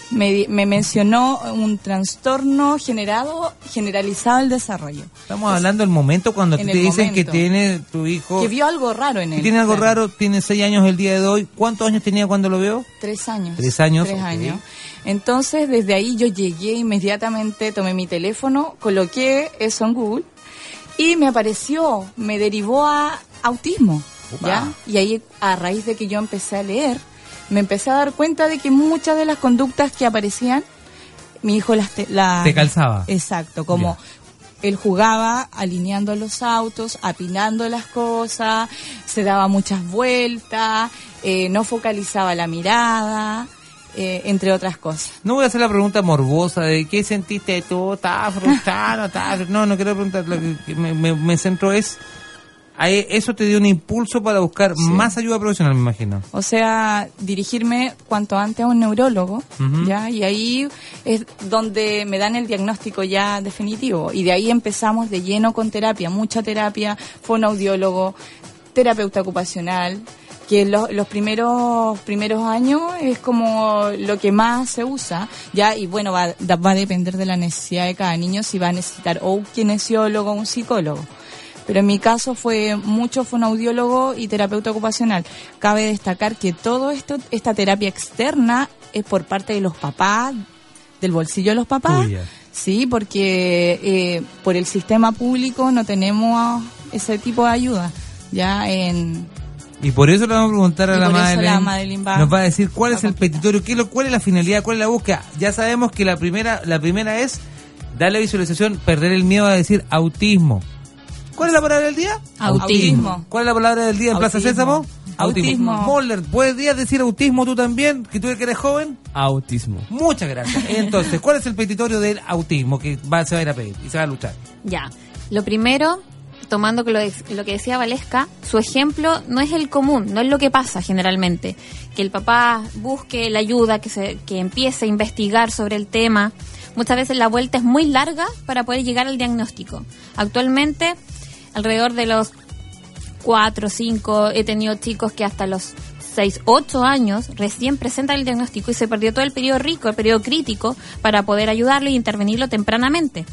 me, me mencionó un trastorno generado, generalizado del desarrollo. Estamos hablando del momento cuando te dicen que momento. tiene tu hijo, Que vio algo raro en que él. tiene algo claro. raro, tiene seis años el día de hoy. ¿Cuántos años tenía cuando lo veo? Tres años. Tres años, Tres ok. años. Entonces, desde ahí yo llegué inmediatamente, tomé mi teléfono, coloqué eso en Google y me apareció, me derivó a autismo. Upa. ¿ya? Y ahí, a raíz de que yo empecé a leer, me empecé a dar cuenta de que muchas de las conductas que aparecían, mi hijo las... Te, las- Te calzaba. Exacto, como él jugaba alineando los autos, apinando las cosas, se daba muchas vueltas, eh, no focalizaba la mirada, eh, entre otras cosas. No voy a hacer la pregunta morbosa de qué sentiste tú, estabas frustrado, No, no quiero preguntar, lo que me, me, me centro es... a Eso te dio un impulso para buscar más ayuda profesional, me imagino. O sea, dirigirme cuanto antes a un neurólogo. ¿ya? Y ahí es donde me dan el diagnóstico ya definitivo. Y de ahí empezamos de lleno con terapia, mucha terapia, fonoaudiólogo, terapeuta ocupacional, que los, los primeros primeros años es como lo que más se usa, ¿ya? Y bueno, va, va a depender de la necesidad de cada niño si va a necesitar o un kinesiólogo o un psicólogo. Pero en mi caso fue mucho fonoaudiólogo y terapeuta ocupacional. Cabe destacar que todo esto, esta terapia externa es por parte de los papás, del bolsillo de los papás. Sí, porque eh, por el sistema público no tenemos ese tipo de ayuda. Ya en Y por eso le vamos a preguntar a Y la por eso Madeleine. la Madeleine va- nos va a decir cuál es el petitorio, qué es lo, cuál es la finalidad, cuál es la búsqueda. Ya sabemos que la primera, la primera es darle visualización, perder el miedo a decir autismo. ¿Cuál es la palabra del día? Autismo. ¿Cuál es la palabra del día en Plaza Autismo. Sésamo? Autismo. Moller, ¿puedes decir autismo tú también? Que tú que eres joven. Autismo. Muchas gracias. Entonces, ¿cuál es el petitorio del autismo que va, se va a ir a pedir y se va a luchar? Ya. Lo primero, tomando lo, lo que decía Valesca, su ejemplo no es el común, no es lo que pasa generalmente. Que el papá busque la ayuda, que, se, que empiece a investigar sobre el tema. Muchas veces la vuelta es muy larga para poder llegar al diagnóstico. Actualmente, alrededor de los 4, 5, he tenido chicos que hasta los 6, 8 años recién presentan el diagnóstico y se perdió todo el periodo rico, el periodo crítico, para poder ayudarlo y intervenirlo tempranamente.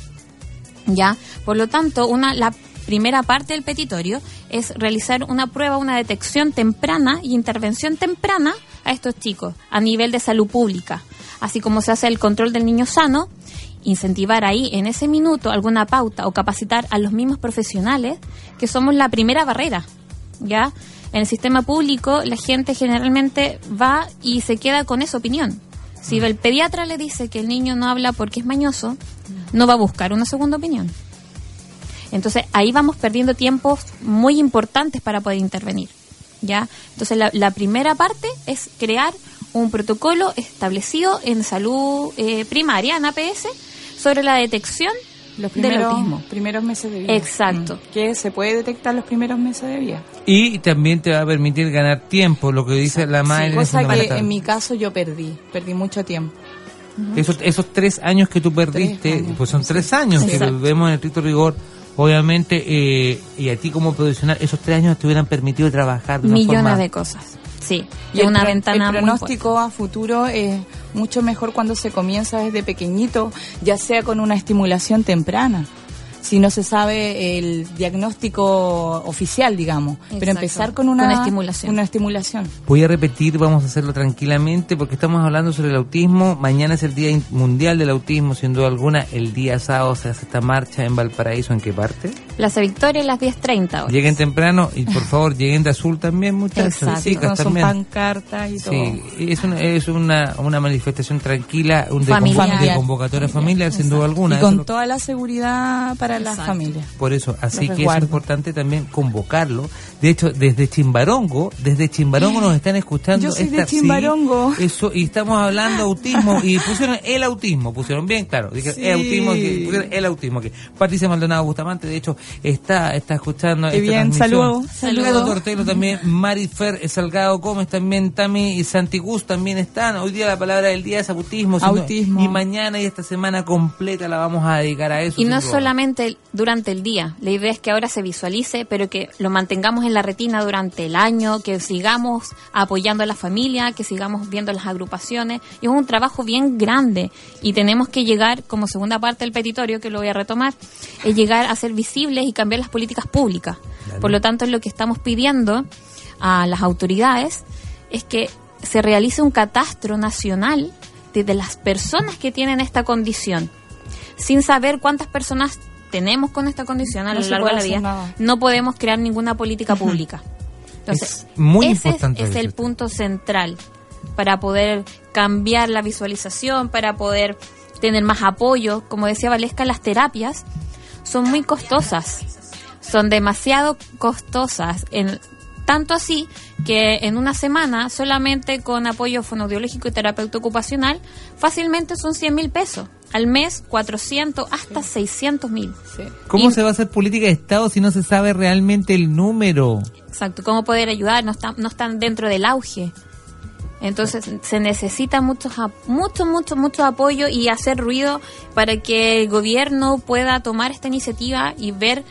¿ya? Por lo tanto, una, la primera parte del petitorio es realizar una prueba, una detección temprana y intervención temprana a estos chicos a nivel de salud pública, así como se hace el control del niño sano, incentivar ahí en ese minuto alguna pauta o capacitar a los mismos profesionales que somos la primera barrera, ¿ya? En el sistema público la gente generalmente va y se queda con esa opinión. Si el pediatra le dice que el niño no habla porque es mañoso, no va a buscar una segunda opinión. Entonces ahí vamos perdiendo tiempos muy importantes para poder intervenir. ¿ya? Entonces la, la primera parte es crear un protocolo establecido en salud eh, primaria, en APS, sobre la detección los del primeros, autismo. primeros meses de vida. Exacto. Mm. Que se puede detectar los primeros meses de vida. Y también te va a permitir ganar tiempo, lo que dice la madre. Sí, cosa que en mi caso yo perdí, perdí mucho tiempo. Esos, esos tres años que tú perdiste, pues son tres años que Exacto. vemos en estricto rigor. Obviamente, eh, y a ti como profesional, esos tres años te hubieran permitido trabajar de una Millones forma- de cosas. Sí, Y una pro- ventana el muy pronóstico a futuro es mucho mejor cuando se comienza desde pequeñito, ya sea con una estimulación temprana. Si no se sabe el diagnóstico oficial, digamos. Pero empezar con una, Con estimulación. Una estimulación. Voy a repetir, vamos a hacerlo tranquilamente porque estamos hablando sobre el autismo. Mañana es el Día Mundial del Autismo, sin duda alguna. El día sábado se hace esta marcha en Valparaíso. ¿En qué parte? Plaza Victoria a las 10.30 horas. Lleguen temprano y por favor lleguen de azul también, muchachos. Exacto. Chicas con sus también. pancartas y todo. Sí, es una, es una, una manifestación tranquila, un de, Familiar. de convocatoria familiar, sin duda alguna. Y Eso con lo- toda la seguridad para las familias. Por eso, así que es importante también convocarlo. De hecho, desde Chimbarongo, desde Chimbarongo nos están escuchando. Yo soy de esta- sí, Chimbarongo. eso, y estamos hablando autismo, y pusieron el autismo, pusieron bien claro. Dije, Sí. el autismo, que- pusieron el autismo. Que Patricia Maldonado Bustamante, de hecho, está, está escuchando. Qué esta bien, saludos. Saludos. Saludos. Tortelo también, Marifer Salgado Gómez también, Tami y Santigus también están. Hoy día la palabra del día es autismo. sino- Autismo. Y mañana y esta semana completa la vamos a dedicar a eso. Y no duda. solamente durante el día, la idea es que ahora se visualice, pero que lo mantengamos en la retina durante el año, que sigamos apoyando a la familia, que sigamos viendo las agrupaciones. Y es un trabajo bien grande y tenemos que llegar, como segunda parte del petitorio, que lo voy a retomar, es llegar a ser y cambiar las políticas públicas. Por lo tanto, lo que estamos pidiendo a las autoridades es que se realice un catastro nacional de, de las personas que tienen esta condición sin saber cuántas personas tenemos con esta condición a No lo largo de la vida, nada. no podemos crear ninguna política pública. Entonces, Es muy ese es- importante es, el punto central para poder cambiar la visualización, para poder tener más apoyo. Como decía Valesca, las terapias son muy costosas, son demasiado costosas. En, tanto así que en una semana, solamente con apoyo fonoaudiológico y terapeuta ocupacional, fácilmente son 100 mil pesos. Al mes, 400 hasta 600 mil. ¿Cómo Y- se va a hacer política de Estado si no se sabe realmente el número? Exacto, cómo poder ayudar, no están, no están dentro del auge. Entonces se necesita mucho, mucho, mucho, mucho apoyo y hacer ruido para que el gobierno pueda tomar esta iniciativa y ver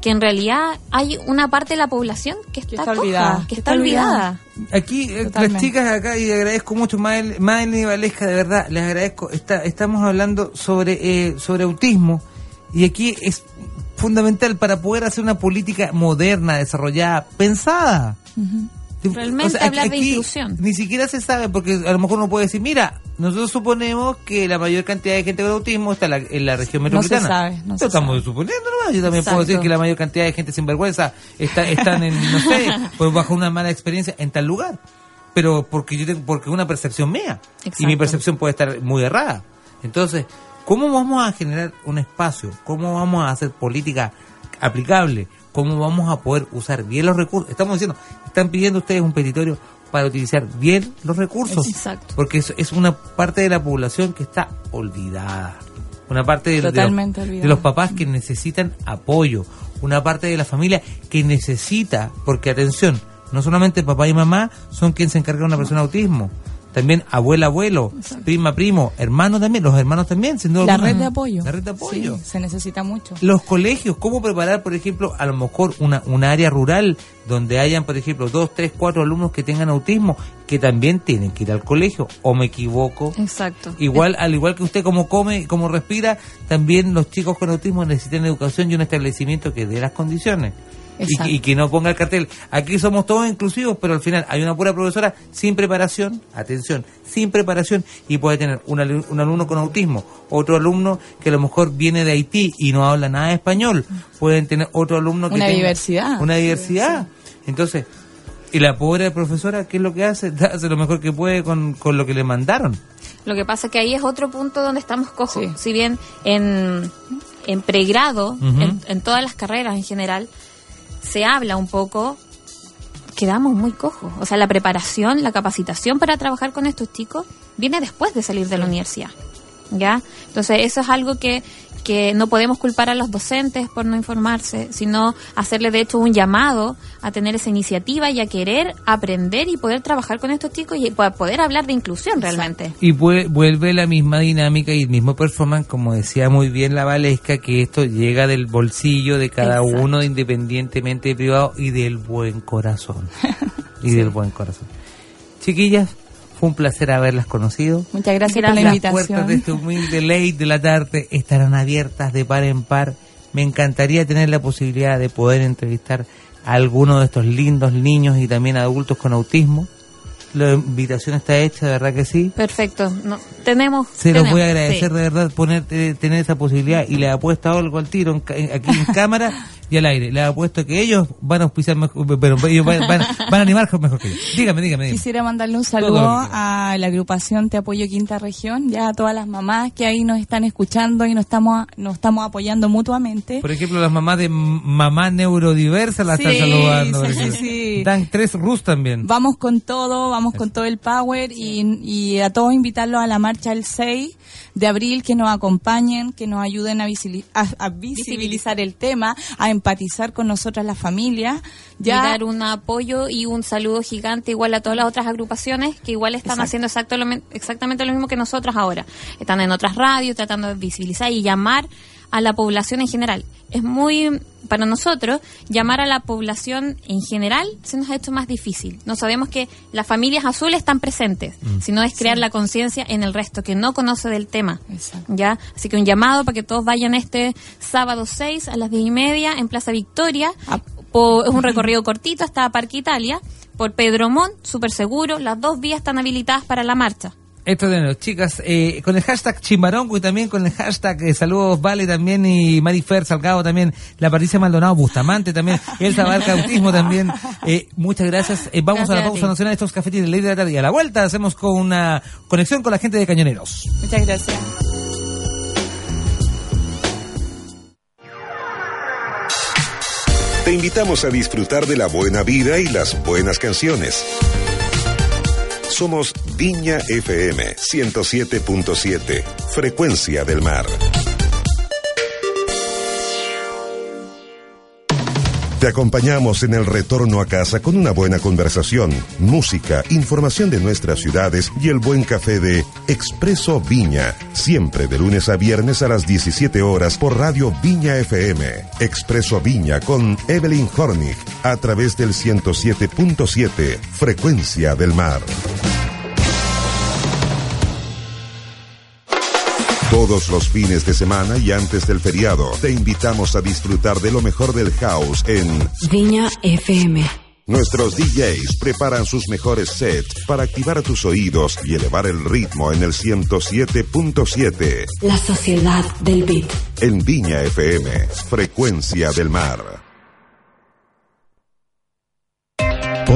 que en realidad hay una parte de la población que está, está coja, olvidada, que está está olvidada. Aquí, eh, las chicas acá, y agradezco mucho, Mael- Madeline y Valesca, de verdad, les agradezco. Está, estamos hablando sobre, eh, sobre autismo, y aquí es fundamental para poder hacer una política moderna, desarrollada, pensada. Realmente de inclusión. Ni siquiera se sabe, porque a lo mejor uno puede decir, mira, nosotros suponemos que la mayor cantidad de gente con autismo está en la, en la región No se metropolitana. sabe, no se estamos sabe. suponiendo nomás. Yo también puedo decir que la mayor cantidad de gente sin vergüenza está, están en, no sé, pues bajo una mala experiencia en tal lugar. Pero porque yo tengo, porque es una percepción mía. Y mi percepción puede estar muy errada. Entonces, ¿cómo vamos a generar un espacio? ¿Cómo vamos a hacer política aplicable? ¿Cómo vamos a poder usar bien los recursos? Estamos diciendo, están pidiendo ustedes un petitorio para utilizar bien los recursos. Exacto. Porque es, es una parte de la población que está olvidada. Una parte de, de los- de, los papás que necesitan apoyo. Una parte de la familia que necesita, porque atención, no solamente papá y mamá son quienes se encargan de una persona de autismo. También abuela, abuelo, prima, primo, hermano también, los hermanos también, sin duda La alguna. red de apoyo. La red de apoyo. Sí, se necesita mucho. Los colegios, ¿cómo preparar, por ejemplo, a lo mejor una, una área rural donde hayan, por ejemplo, dos, tres, cuatro alumnos que tengan autismo, que también tienen que ir al colegio? ¿O me equivoco? Exacto. Igual, al igual que usted como come y como respira, también los chicos con autismo necesitan educación y un establecimiento que dé las condiciones. Y, que no ponga el cartel. Aquí somos todos inclusivos, pero al final hay una pura profesora sin preparación, atención, sin preparación, y puede tener un, un alumno con autismo, otro alumno que a lo mejor viene de Haití y no habla nada de español, pueden tener otro alumno que Una tenga diversidad. Una diversidad. Entonces, y la pobre profesora, ¿qué es lo que hace? Hace lo mejor que puede con, con lo que le mandaron. Lo que pasa que ahí es otro punto donde estamos cojos. Si bien en, en pregrado, en todas las carreras en general, se habla un poco, quedamos muy cojos. O sea, la preparación, la capacitación para trabajar con estos chicos viene después de salir de la universidad. ¿Ya? Entonces, eso es algo que, que no podemos culpar a los docentes por no informarse, sino hacerle de hecho un llamado a tener esa iniciativa y a querer aprender y poder trabajar con estos chicos y po- poder hablar de inclusión realmente. Y vue- vuelve la misma dinámica y el mismo performance, como decía muy bien la Valesca, que esto llega del bolsillo de cada Exacto. uno, independientemente de privado, y del buen corazón. y del buen corazón. Chiquillas, fue un placer haberlas conocido. Muchas gracias por la Las invitación. puertas de este humilde ley de la tarde estarán abiertas de par en par me encantaría tener la posibilidad de poder entrevistar a alguno de estos lindos niños y también adultos con autismo. La invitación está hecha, de verdad que sí. Perfecto. No, tenemos. Se los voy a agradecer sí. de verdad poner, eh, tener esa posibilidad y le apuesto algo al tiro en aquí en cámara y al aire. Le apuesto que ellos van a auspiciar mejor, pero ellos van, van- van a animar mejor que yo. Dígame, dígame, dígame. Quisiera mandarle un saludo a la agrupación Te Apoyo Quinta Región, ya a todas las mamás que ahí nos están escuchando y nos estamos, nos estamos apoyando mutuamente. Por ejemplo, las mamás de mamá neurodiversa la están saludando. sí, sí. Dan tres Rus también. Vamos con todo, vamos con todo el power y, y a todos invitarlos a la marcha el 6 de abril, que nos acompañen, que nos ayuden a, visili- a- a visibilizar el tema, a empatizar con nosotras las familias. y dar un apoyo y un saludo gigante igual a todas las otras agrupaciones que igual están Exacto. haciendo exacto lo- exactamente lo mismo que nosotros ahora. Están en otras radios tratando de visibilizar y llamar a la población en general. Es muy, para nosotros, llamar a la población en general se nos ha hecho más difícil. No sabemos que las familias azules están presentes, sino es crear la conciencia en el resto que no conoce del tema. ¿ya? Así que un llamado para que todos vayan este sábado 6 a las 10 y media en Plaza Victoria. Po- es un recorrido cortito hasta Parque Italia. Por Pedro Montt, súper seguro. Las dos vías están habilitadas para la marcha. Esto de los chicas, eh, con el hashtag Chimbarongo y también con el hashtag eh, Saludos Vale también y Marifer Salgado también, la Patricia Maldonado Bustamante también, Elsa Barca Autismo también. Eh, muchas gracias. Eh, vamos a la a pausa nacional de estos cafetines de ley de la tarde y a la vuelta hacemos con una conexión con la gente de Cañoneros. Muchas gracias. Te invitamos a disfrutar de la buena vida y las buenas canciones. Somos Viña FM 107.7, Frecuencia del Mar. Te acompañamos en el retorno a casa con una buena conversación, música, información de nuestras ciudades y el buen café de Expreso Viña, siempre de lunes a viernes a las 17 horas por Radio Viña FM. Expreso Viña con Evelyn Hornig a través del 107.7, Frecuencia del Mar. Todos los fines de semana y antes del feriado, te invitamos a disfrutar de lo mejor del house en Viña FM. Nuestros DJs preparan sus mejores sets para activar tus oídos y elevar el ritmo en el 107.7 La sociedad del beat. en Viña FM, Frecuencia del Mar.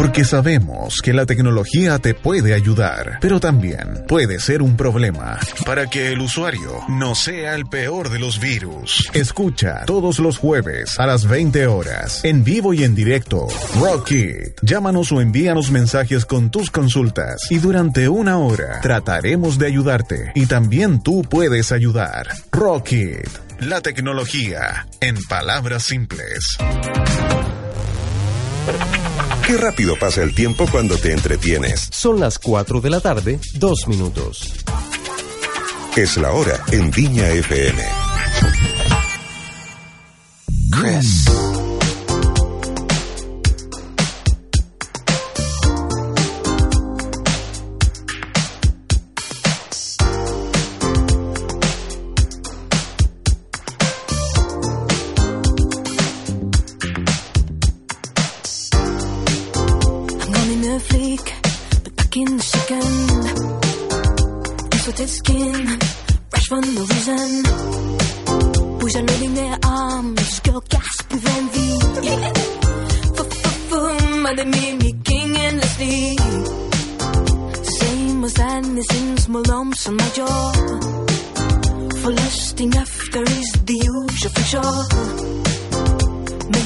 Porque sabemos que la tecnología te puede ayudar, pero también puede ser un problema. Para que el usuario no sea el peor de los virus, escucha todos los jueves a las 20 horas, en vivo y en directo, Rocky. Llámanos o envíanos mensajes con tus consultas y durante una hora trataremos de ayudarte y también tú puedes ayudar. Rocky. La tecnología, en palabras simples. Qué rápido pasa el tiempo cuando te entretienes. Son las 4 de la tarde, dos minutos. Es la hora en Viña FM. Chris.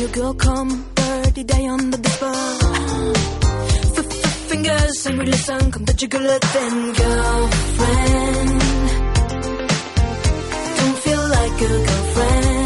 Your girl come, birdie die under the. F- Fingers and release and come touch your girl then girlfriend. Don't feel like a girlfriend,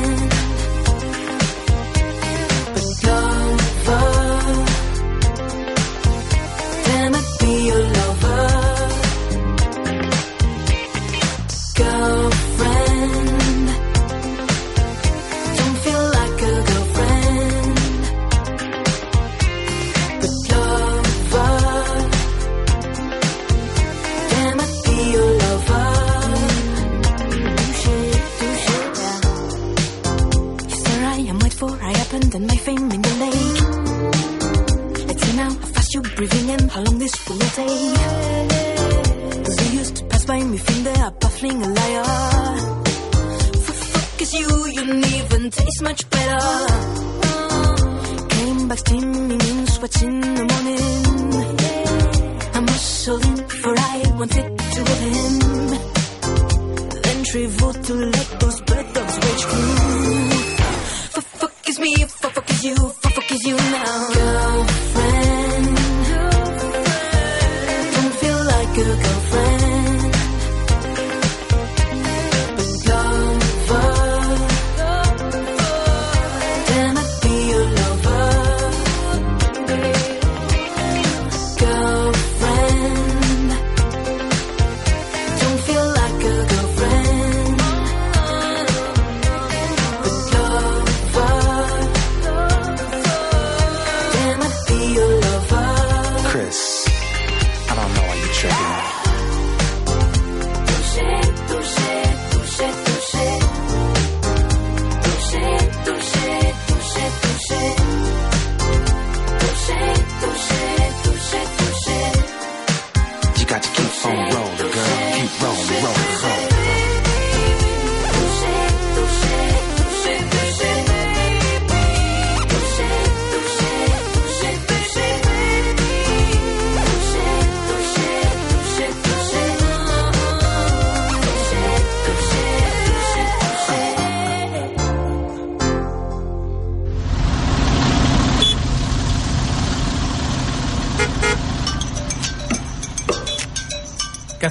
and fame in the lake. Let's see now how fast you're breathing in, how long this will take. Cause you used to pass by me, think they are baffling a liar. For Fuck is you, you didn't even taste much better. Came back steaming in sweats in the morning. I'm hustling for I wanted to hold him. Then traveled to let those bird dogs rage through free, fuck, fuck you, fuck, fuck you now.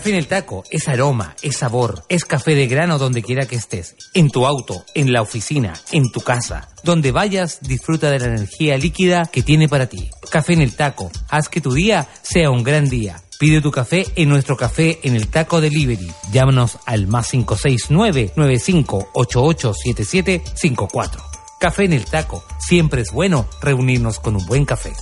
Café en el taco es aroma, es sabor, es café de grano donde quiera que estés. En tu auto, en la oficina, en tu casa. Donde vayas, disfruta de la energía líquida que tiene para ti. Café en el taco. Haz que tu día sea un gran día. Pide tu café en nuestro café en el taco delivery. Llámanos al más 569 95887754. Café en el taco. Siempre es bueno reunirnos con un buen café.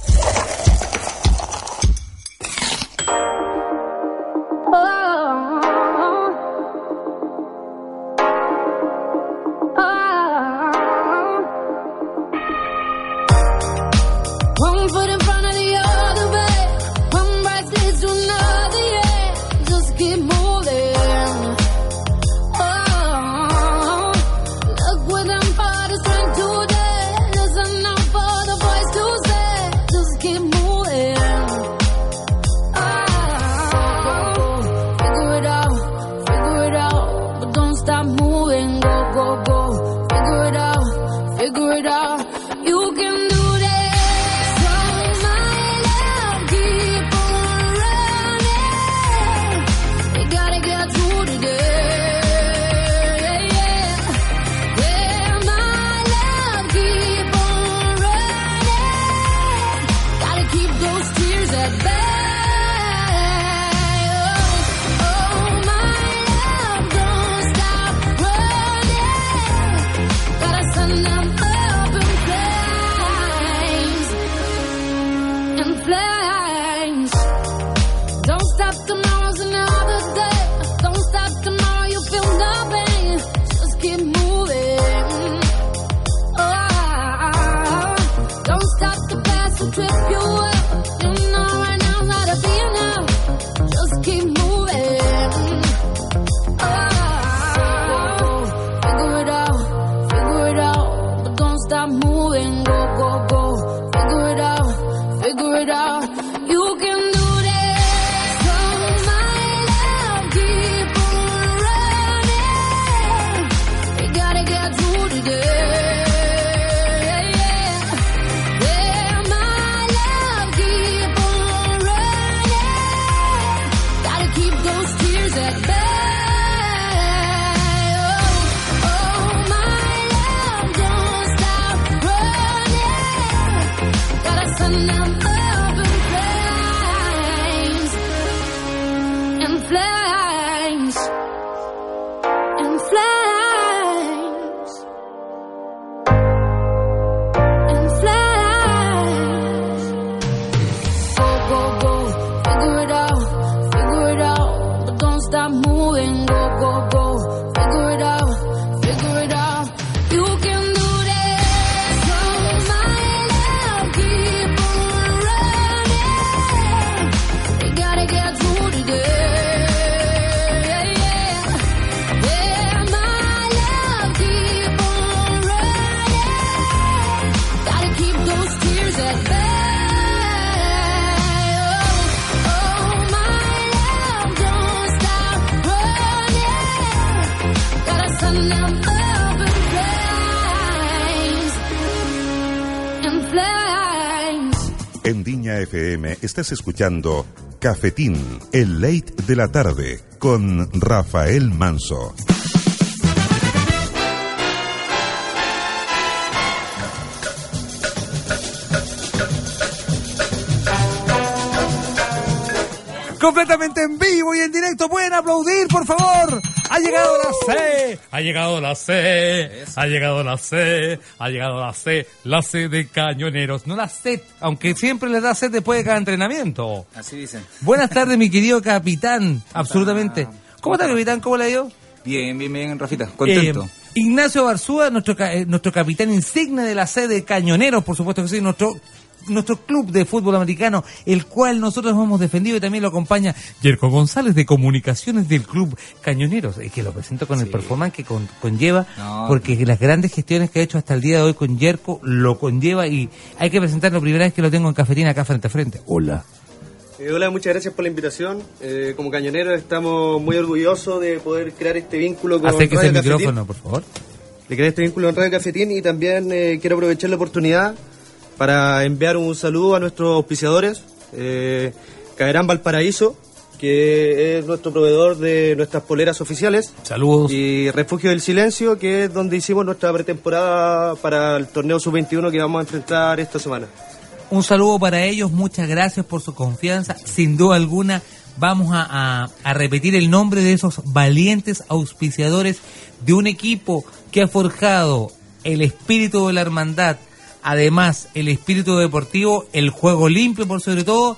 Estás escuchando Cafetín, el late de la tarde, con Rafael Manso. Completamente en vivo y en directo. Pueden aplaudir, por favor. Ha llegado la C. Ha llegado la C. Ha llegado la C. Ha llegado la C. La C de cañoneros. No la C, aunque siempre les da sed después de cada entrenamiento. Así dicen. Buenas tardes, mi querido capitán. Absolutamente. ¿Cómo está, capitán? ¿Cómo le ha ido? Bien, bien, bien, Rafita. Contento. Eh, Ignacio Barzúa, nuestro, eh, nuestro capitán insigne de la sede de Cañoneros, por supuesto que sí, nuestro nuestro club de fútbol americano, el cual nosotros hemos defendido y también lo acompaña Yerko González de Comunicaciones del Club Cañoneros, y que lo presento con el performance que con- conlleva, No. porque las grandes gestiones que ha hecho hasta el día de hoy con Yerko lo conlleva y hay que presentarlo primera vez que lo tengo en cafetina acá frente a frente. Hola. Eh, hola, muchas gracias por la invitación. Eh, como cañoneros estamos muy orgullosos de poder crear este vínculo con Acérquese Radio el Cafetín. micrófono, por favor. De crear este vínculo con Radio Cafetín y también eh, quiero aprovechar la oportunidad para enviar un saludo a nuestros auspiciadores. Eh, Caerán Valparaíso, que es nuestro proveedor de nuestras poleras oficiales. Saludos. Y Refugio del Silencio, que es donde hicimos nuestra pretemporada para el torneo sub-21 que vamos a enfrentar esta semana. Un saludo para ellos, muchas gracias por su confianza. Sin duda alguna, vamos a, a- a repetir el nombre de esos valientes auspiciadores de un equipo que ha forjado el espíritu de la hermandad, además el espíritu deportivo, el juego limpio por sobre todo,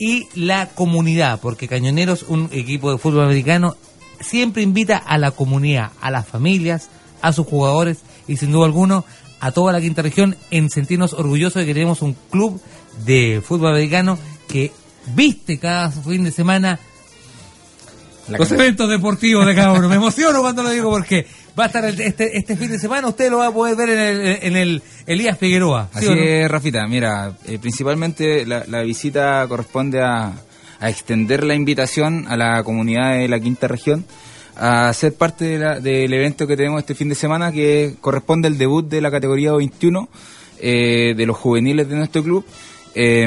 y la comunidad, porque Cañoneros, un equipo de fútbol americano, siempre invita a la comunidad, a las familias, a sus jugadores y sin duda alguno a toda la quinta región en sentirnos orgullosos de que tenemos un club de fútbol americano que viste cada fin de semana los eventos deportivos de cada uno. Me emociono cuando lo digo porque va a estar el- este, este fin de semana, usted lo va a poder ver en el, en el Elías Figueroa. ¿sí Así no? es, Rafita. Mira, eh, principalmente la, la visita corresponde a, a extender la invitación a la comunidad de la quinta región a ser parte de la- del evento que tenemos este fin de semana que corresponde al debut de la categoría 21 eh, de los juveniles de nuestro club. Eh,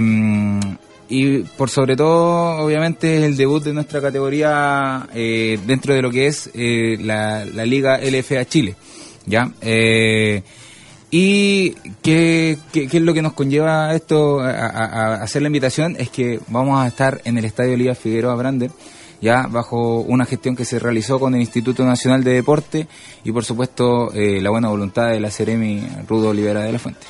y por sobre todo, obviamente, es el debut de nuestra categoría eh, dentro de lo que es eh, la, la Liga LFA Chile. ¿Ya? Eh, ¿Y qué, qué, es lo que nos conlleva esto a, hacer la invitación? Es que vamos a estar en el Estadio Elías Figueroa Brander, ya bajo una gestión que se realizó con el Instituto Nacional de Deporte y por supuesto eh, la buena voluntad de la Ceremi Rudo Olivera de la Fuente.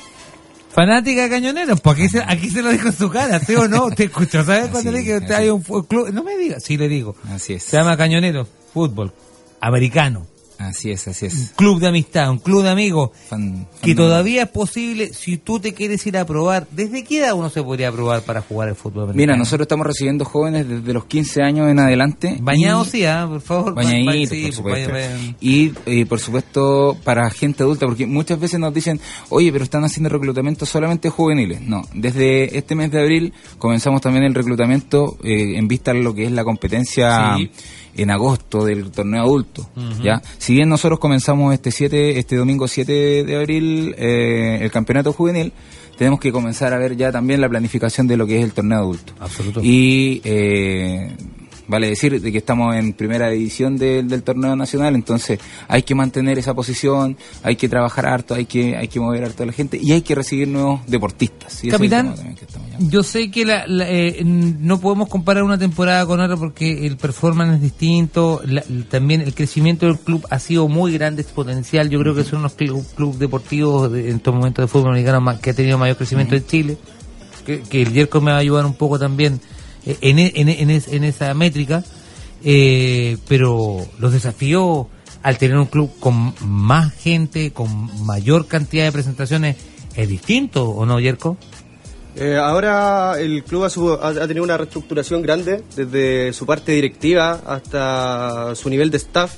Fanática de cañoneros, pues aquí se, aquí se lo dijo en su cara, ¿sí o no? Te escuchó, ¿sabes? Cuando le dije hay un club, no me diga, sí le digo. Así es. Se llama Cañoneros, fútbol, americano. Así es, así Un es. club de amistad, un club de amigos. Fan- Que todavía es posible, si tú te quieres ir a probar, ¿desde qué edad uno se podría probar para jugar el fútbol americano? Mira, nosotros estamos recibiendo jóvenes desde los 15 años en adelante. Bañados y- sí, ah, por favor. Bañaditos, Sí, por pues, supuesto. vaya, vaya. Y eh, por supuesto para gente adulta, porque muchas veces nos dicen, oye, pero están haciendo reclutamiento solamente juveniles. No, desde este mes de abril comenzamos también el reclutamiento eh, en vista a lo que es la competencia Sí. En agosto del torneo adulto. ¿ya? Si bien nosotros comenzamos este 7, este domingo 7 de abril eh, el campeonato juvenil, tenemos que comenzar a ver ya también la planificación de lo que es el torneo adulto. Absoluto. Y eh, vale decir de que estamos en primera división del- del torneo nacional, entonces hay que mantener esa posición, hay que trabajar harto, hay que hay que mover harto a la gente y hay que recibir nuevos deportistas. Es Capitán, yo sé que la- la, eh, no podemos comparar una temporada con otra porque el performance es distinto, la- también el crecimiento del club ha sido muy grande, exponencial, yo creo que son los clubes club deportivos de- en estos momentos de fútbol americano más- que ha tenido mayor crecimiento en Chile, que, que el Yerko me va a ayudar un poco también en, e- en, e- en es- en esa métrica, eh, pero los desafíos al tener un club con más gente, con mayor cantidad de presentaciones, es distinto, ¿o no, Yerko? Eh, ahora el club ha- ha tenido una reestructuración grande, desde su parte directiva hasta su nivel de staff,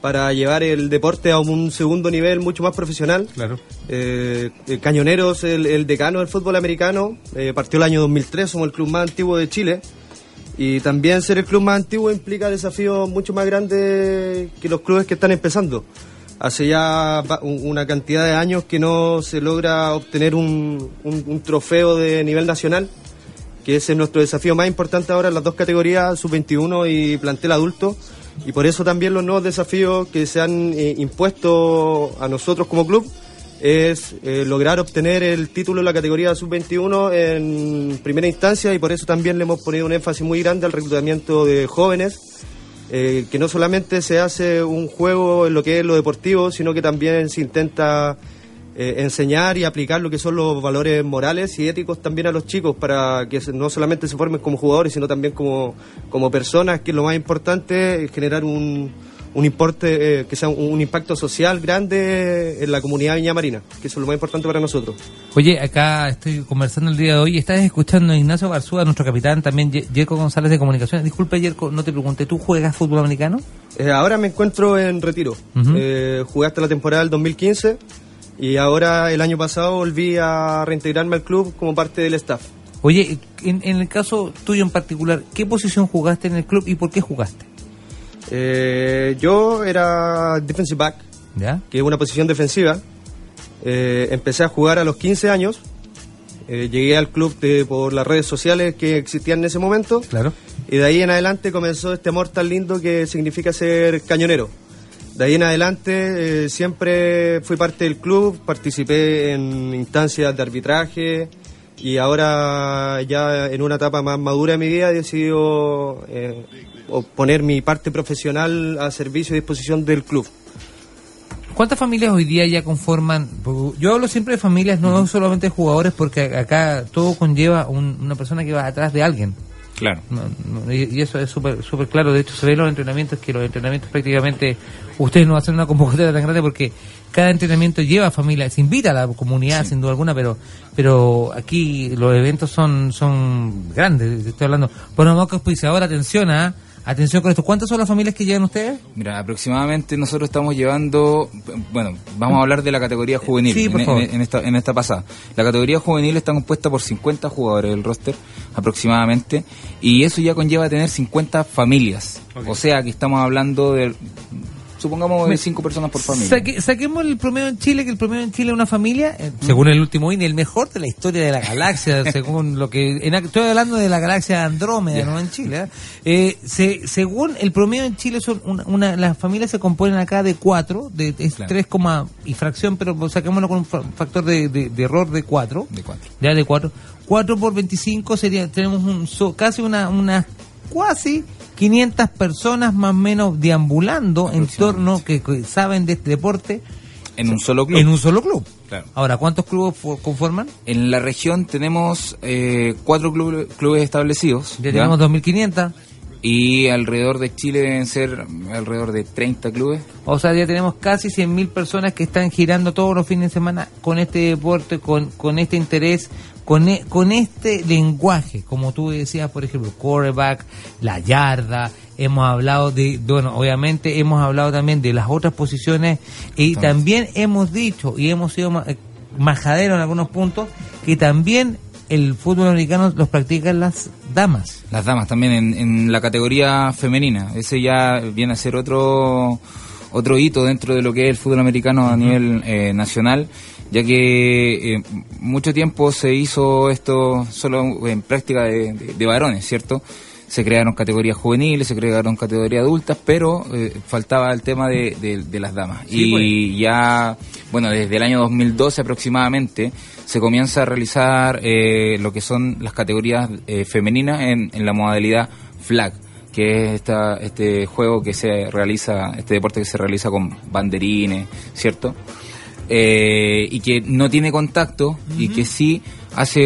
para llevar el deporte a un segundo nivel mucho más profesional. Claro. Eh, eh, Cañoneros, el, el decano del fútbol americano, eh, partió el año 2003, somos el club más antiguo de Chile. Y también ser el club más antiguo implica desafíos mucho más grandes que los clubes que están empezando. Hace ya una cantidad de años que no se logra obtener un, un- un trofeo de nivel nacional. que ese es nuestro desafío más importante ahora en las dos categorías, sub-21 y plantel adulto. Y por eso también los nuevos desafíos que se han eh, impuesto a nosotros como club es eh, lograr obtener el título en la categoría sub-21 en primera instancia y por eso también le hemos ponido un énfasis muy grande al reclutamiento de jóvenes, eh, que no solamente se hace un juego en lo que es lo deportivo, sino que también se intenta eh, enseñar y aplicar lo que son los valores morales y éticos también a los chicos para que no solamente se formen como jugadores, sino también como, como personas, que es lo más importante, es generar un, un importe, eh, que sea un, un impacto social grande en la comunidad viñamarina, que eso es lo más importante para nosotros. Oye, acá estoy conversando el día de hoy. Estás escuchando a Ignacio Barzúa, nuestro capitán, también Ye- Yerko González de Comunicaciones. Disculpe, Yerko, no te pregunté, ¿tú juegas fútbol americano? Eh, ahora me encuentro en retiro. Eh, jugué hasta la temporada del 2015 y ahora el año pasado volví a reintegrarme al club como parte del staff. Oye, en, en el caso tuyo en particular, ¿qué posición jugaste en el club y por qué jugaste? Eh, yo era defensive back, ¿Ya? que es una posición defensiva. Eh, empecé a jugar a los 15 años. Eh, llegué al club de- por las redes sociales que existían en ese momento. Claro. Y de ahí en adelante comenzó este amor tan lindo que significa ser cañonero. De ahí en adelante eh, siempre fui parte del club, participé en instancias de arbitraje y ahora ya en una etapa más madura de mi vida he decidido eh, poner mi parte profesional a servicio y disposición del club. ¿Cuántas familias hoy día ya conforman? Yo hablo siempre de familias, no solamente de jugadores, porque acá todo conlleva un- una persona que va atrás de alguien. Claro. No, no, y, y eso es súper súper claro. De hecho, se ve en los entrenamientos que los entrenamientos prácticamente ustedes no hacen una convocatoria tan grande porque cada entrenamiento lleva familia, se invita a la comunidad sin duda alguna, pero pero aquí los eventos son son grandes. Estoy hablando. Bueno, Moca ahora atención, ¿ah? Atención con esto. ¿Cuántas son las familias que llegan ustedes? Mira, aproximadamente nosotros estamos llevando, bueno, vamos a hablar de la categoría juvenil Sí, por en, favor. en- en esta, en esta pasada. La categoría juvenil está compuesta por 50 jugadores del roster aproximadamente y eso ya conlleva tener 50 familias. O sea que estamos hablando de, supongamos, de 5 personas por familia. Saque- saquemos el promedio en Chile, que el promedio en Chile es una familia, eh, según el último INE, el mejor de la historia de la galaxia, según lo que... en- estoy hablando de la galaxia Andrómeda, no en Chile. ¿eh? Eh, se- según el promedio en Chile, son una, una- las familias se componen acá de cuatro, de, es Claro. 3, coma y fracción, pero saquémoslo con un fa- factor de, de- de error de 4. De cuatro. Ya de 4. 4 por 25 sería, tenemos un, so- casi una, una cuasi 500 personas más o menos deambulando en torno que, que saben de este deporte En un solo club. en un solo club. Claro. Ahora, ¿cuántos clubes fo- conforman? En la región tenemos eh, cuatro clubes, clubes establecidos. Ya tenemos 2.500. Y alrededor de Chile deben ser alrededor de 30 clubes. O sea, ya tenemos casi 100.000 personas que están girando todos los fines de semana con este deporte, con, con este interés, con, e- con este lenguaje, como tú decías, por ejemplo, quarterback, la yarda, hemos hablado de, bueno, obviamente hemos hablado también de las otras posiciones y Entonces. también hemos dicho y hemos sido eh, majaderos en algunos puntos que también el fútbol americano los practican las damas. Las damas también en, en la categoría femenina. Ese ya viene a ser otro otro hito dentro de lo que es el fútbol americano a nivel eh, nacional, ya que eh, mucho tiempo se hizo esto solo en práctica de, de- de varones, ¿cierto? Se crearon categorías juveniles, se crearon categorías adultas, pero eh, faltaba el tema de, de- las damas. Sí, y ya, bueno, desde el año 2012 aproximadamente, se comienza a realizar eh, lo que son las categorías eh, femeninas en, en la modalidad flag que es esta, este juego que se realiza, este deporte que se realiza con banderines, ¿cierto? Eh, y que no tiene contacto y que sí hace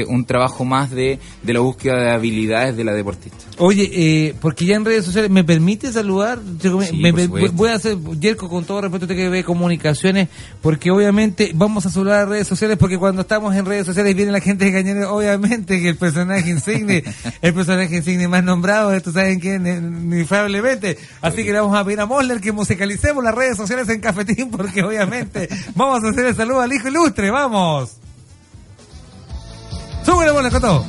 eh, un trabajo más de, de la búsqueda de habilidades de la deportista. Oye, eh, porque ya en redes sociales, ¿me permite saludar? Yo me- Sí, me- voy a hacer, Yerko, con todo respeto, que ve comunicaciones, porque obviamente vamos a saludar a redes sociales, porque cuando estamos en redes sociales viene la gente de Cañones, obviamente que el personaje insigne, el personaje insigne más nombrado, esto saben quién, eh, infaliblemente. Así que le vamos a pedir a Mosler que musicalicemos las redes sociales en Cafetín, porque obviamente vamos a hacer el saludo al hijo ilustre, vamos. ¡Súbele, bola, Coto!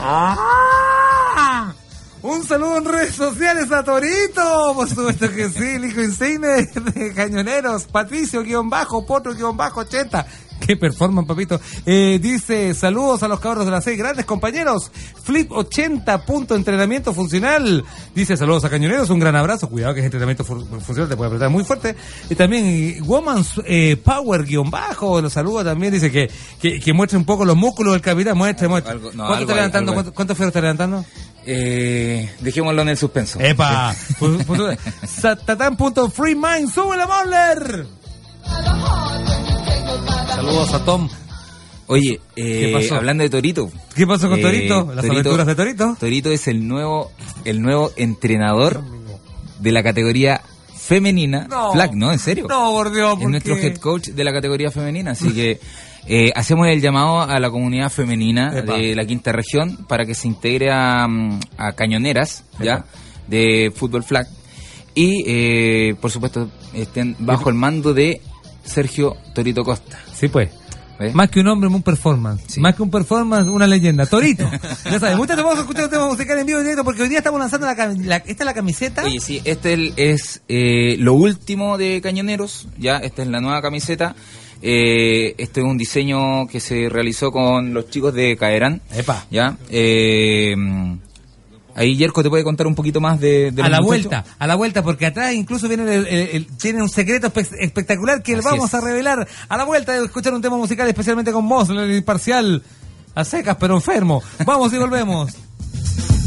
¡Ah! Un saludo en redes sociales a Torito, por supuesto que sí, el hijo insigne de Cañoneros, Patricio-Bajo, Potro-80, Qué performance, papito. Eh, dice, saludos a los cabros de las seis grandes compañeros. Flip 80, punto entrenamiento funcional. Dice, saludos a Cañoneros, un gran abrazo. Cuidado que es entrenamiento fu- funcional, te puede apretar muy fuerte. Y también eh, Woman's eh, Power guion bajo, los saludos también. Dice que, que, que muestre un poco los músculos del capitán, muestre, muestre. Algo- no, ¿Cuánto está levantando? ¿Cuánto, cuánto fierro está levantando? Eh, dejémoslo en el suspenso. ¡Epa! Pues- pues- Satatán.free Saludos a Tom. Oye, eh, ¿Qué pasó? hablando de Torito. ¿Qué pasó con eh, Torito? ¿Las aventuras de Torito? Torito es el nuevo, el nuevo entrenador de la categoría femenina. No. Flag, ¿no? ¿En serio? No, por Dios, es ¿por nuestro qué? head coach de la categoría femenina, así que eh, hacemos el llamado a la comunidad femenina Epa. de la quinta región para que se integre a, mm, a cañoneras, ¿ya? De fútbol flag y, eh, por supuesto, estén bajo el mando de Sergio Torito Costa. Sí, pues. Más que un hombre, un performance. Más que un performance, una leyenda. Torito. ya sabes, muchas te vamos a escuchar un tema musical en vivo y directo porque hoy día estamos lanzando la, la- esta es la camiseta. Oye, sí, este el- es eh, lo último de Cañoneros, ya, esta es la nueva camiseta. Eh, este es un diseño que se realizó con los chicos de Caerán. Epa. Ya. Eh, ahí Yerko te puede contar un poquito más de, de a la muchachos? vuelta, a la vuelta, porque atrás incluso viene el, el- el- tiene un secreto espe- espectacular que Así vamos es. a revelar a la vuelta de escuchar un tema musical especialmente con vos, el imparcial, a secas pero enfermo. Vamos y volvemos.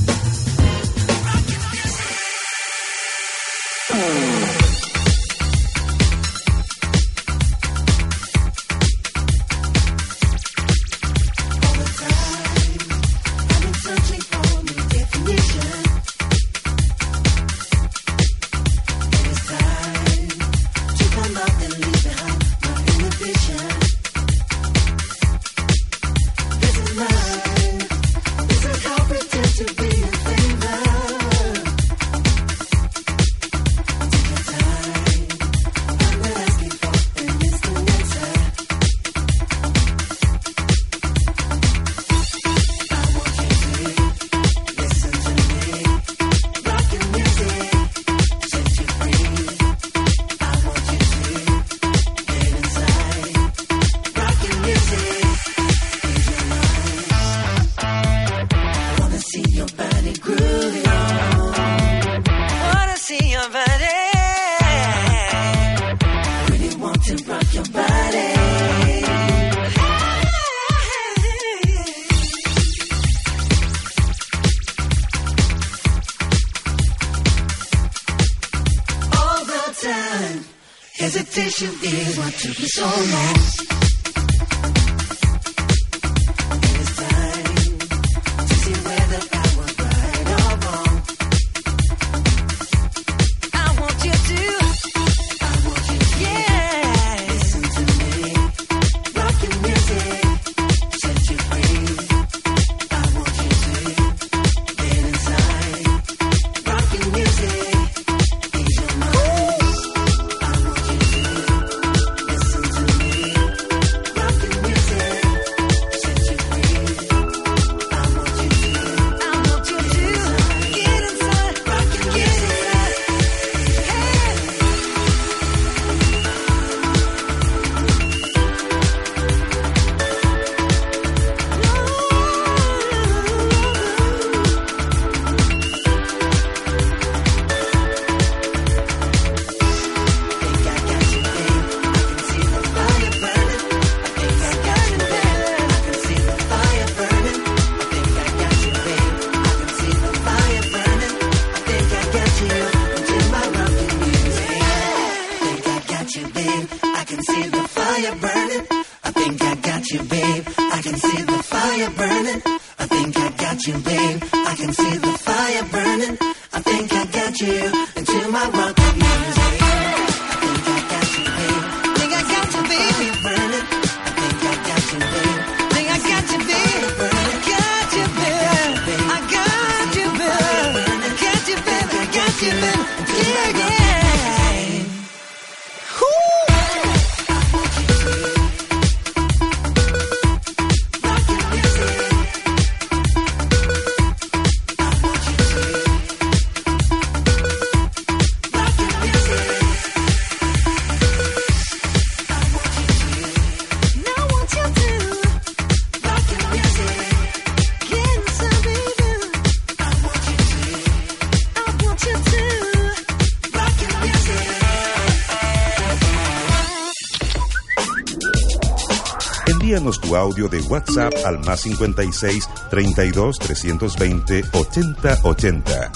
audio de WhatsApp al más 56 32 320 80 80.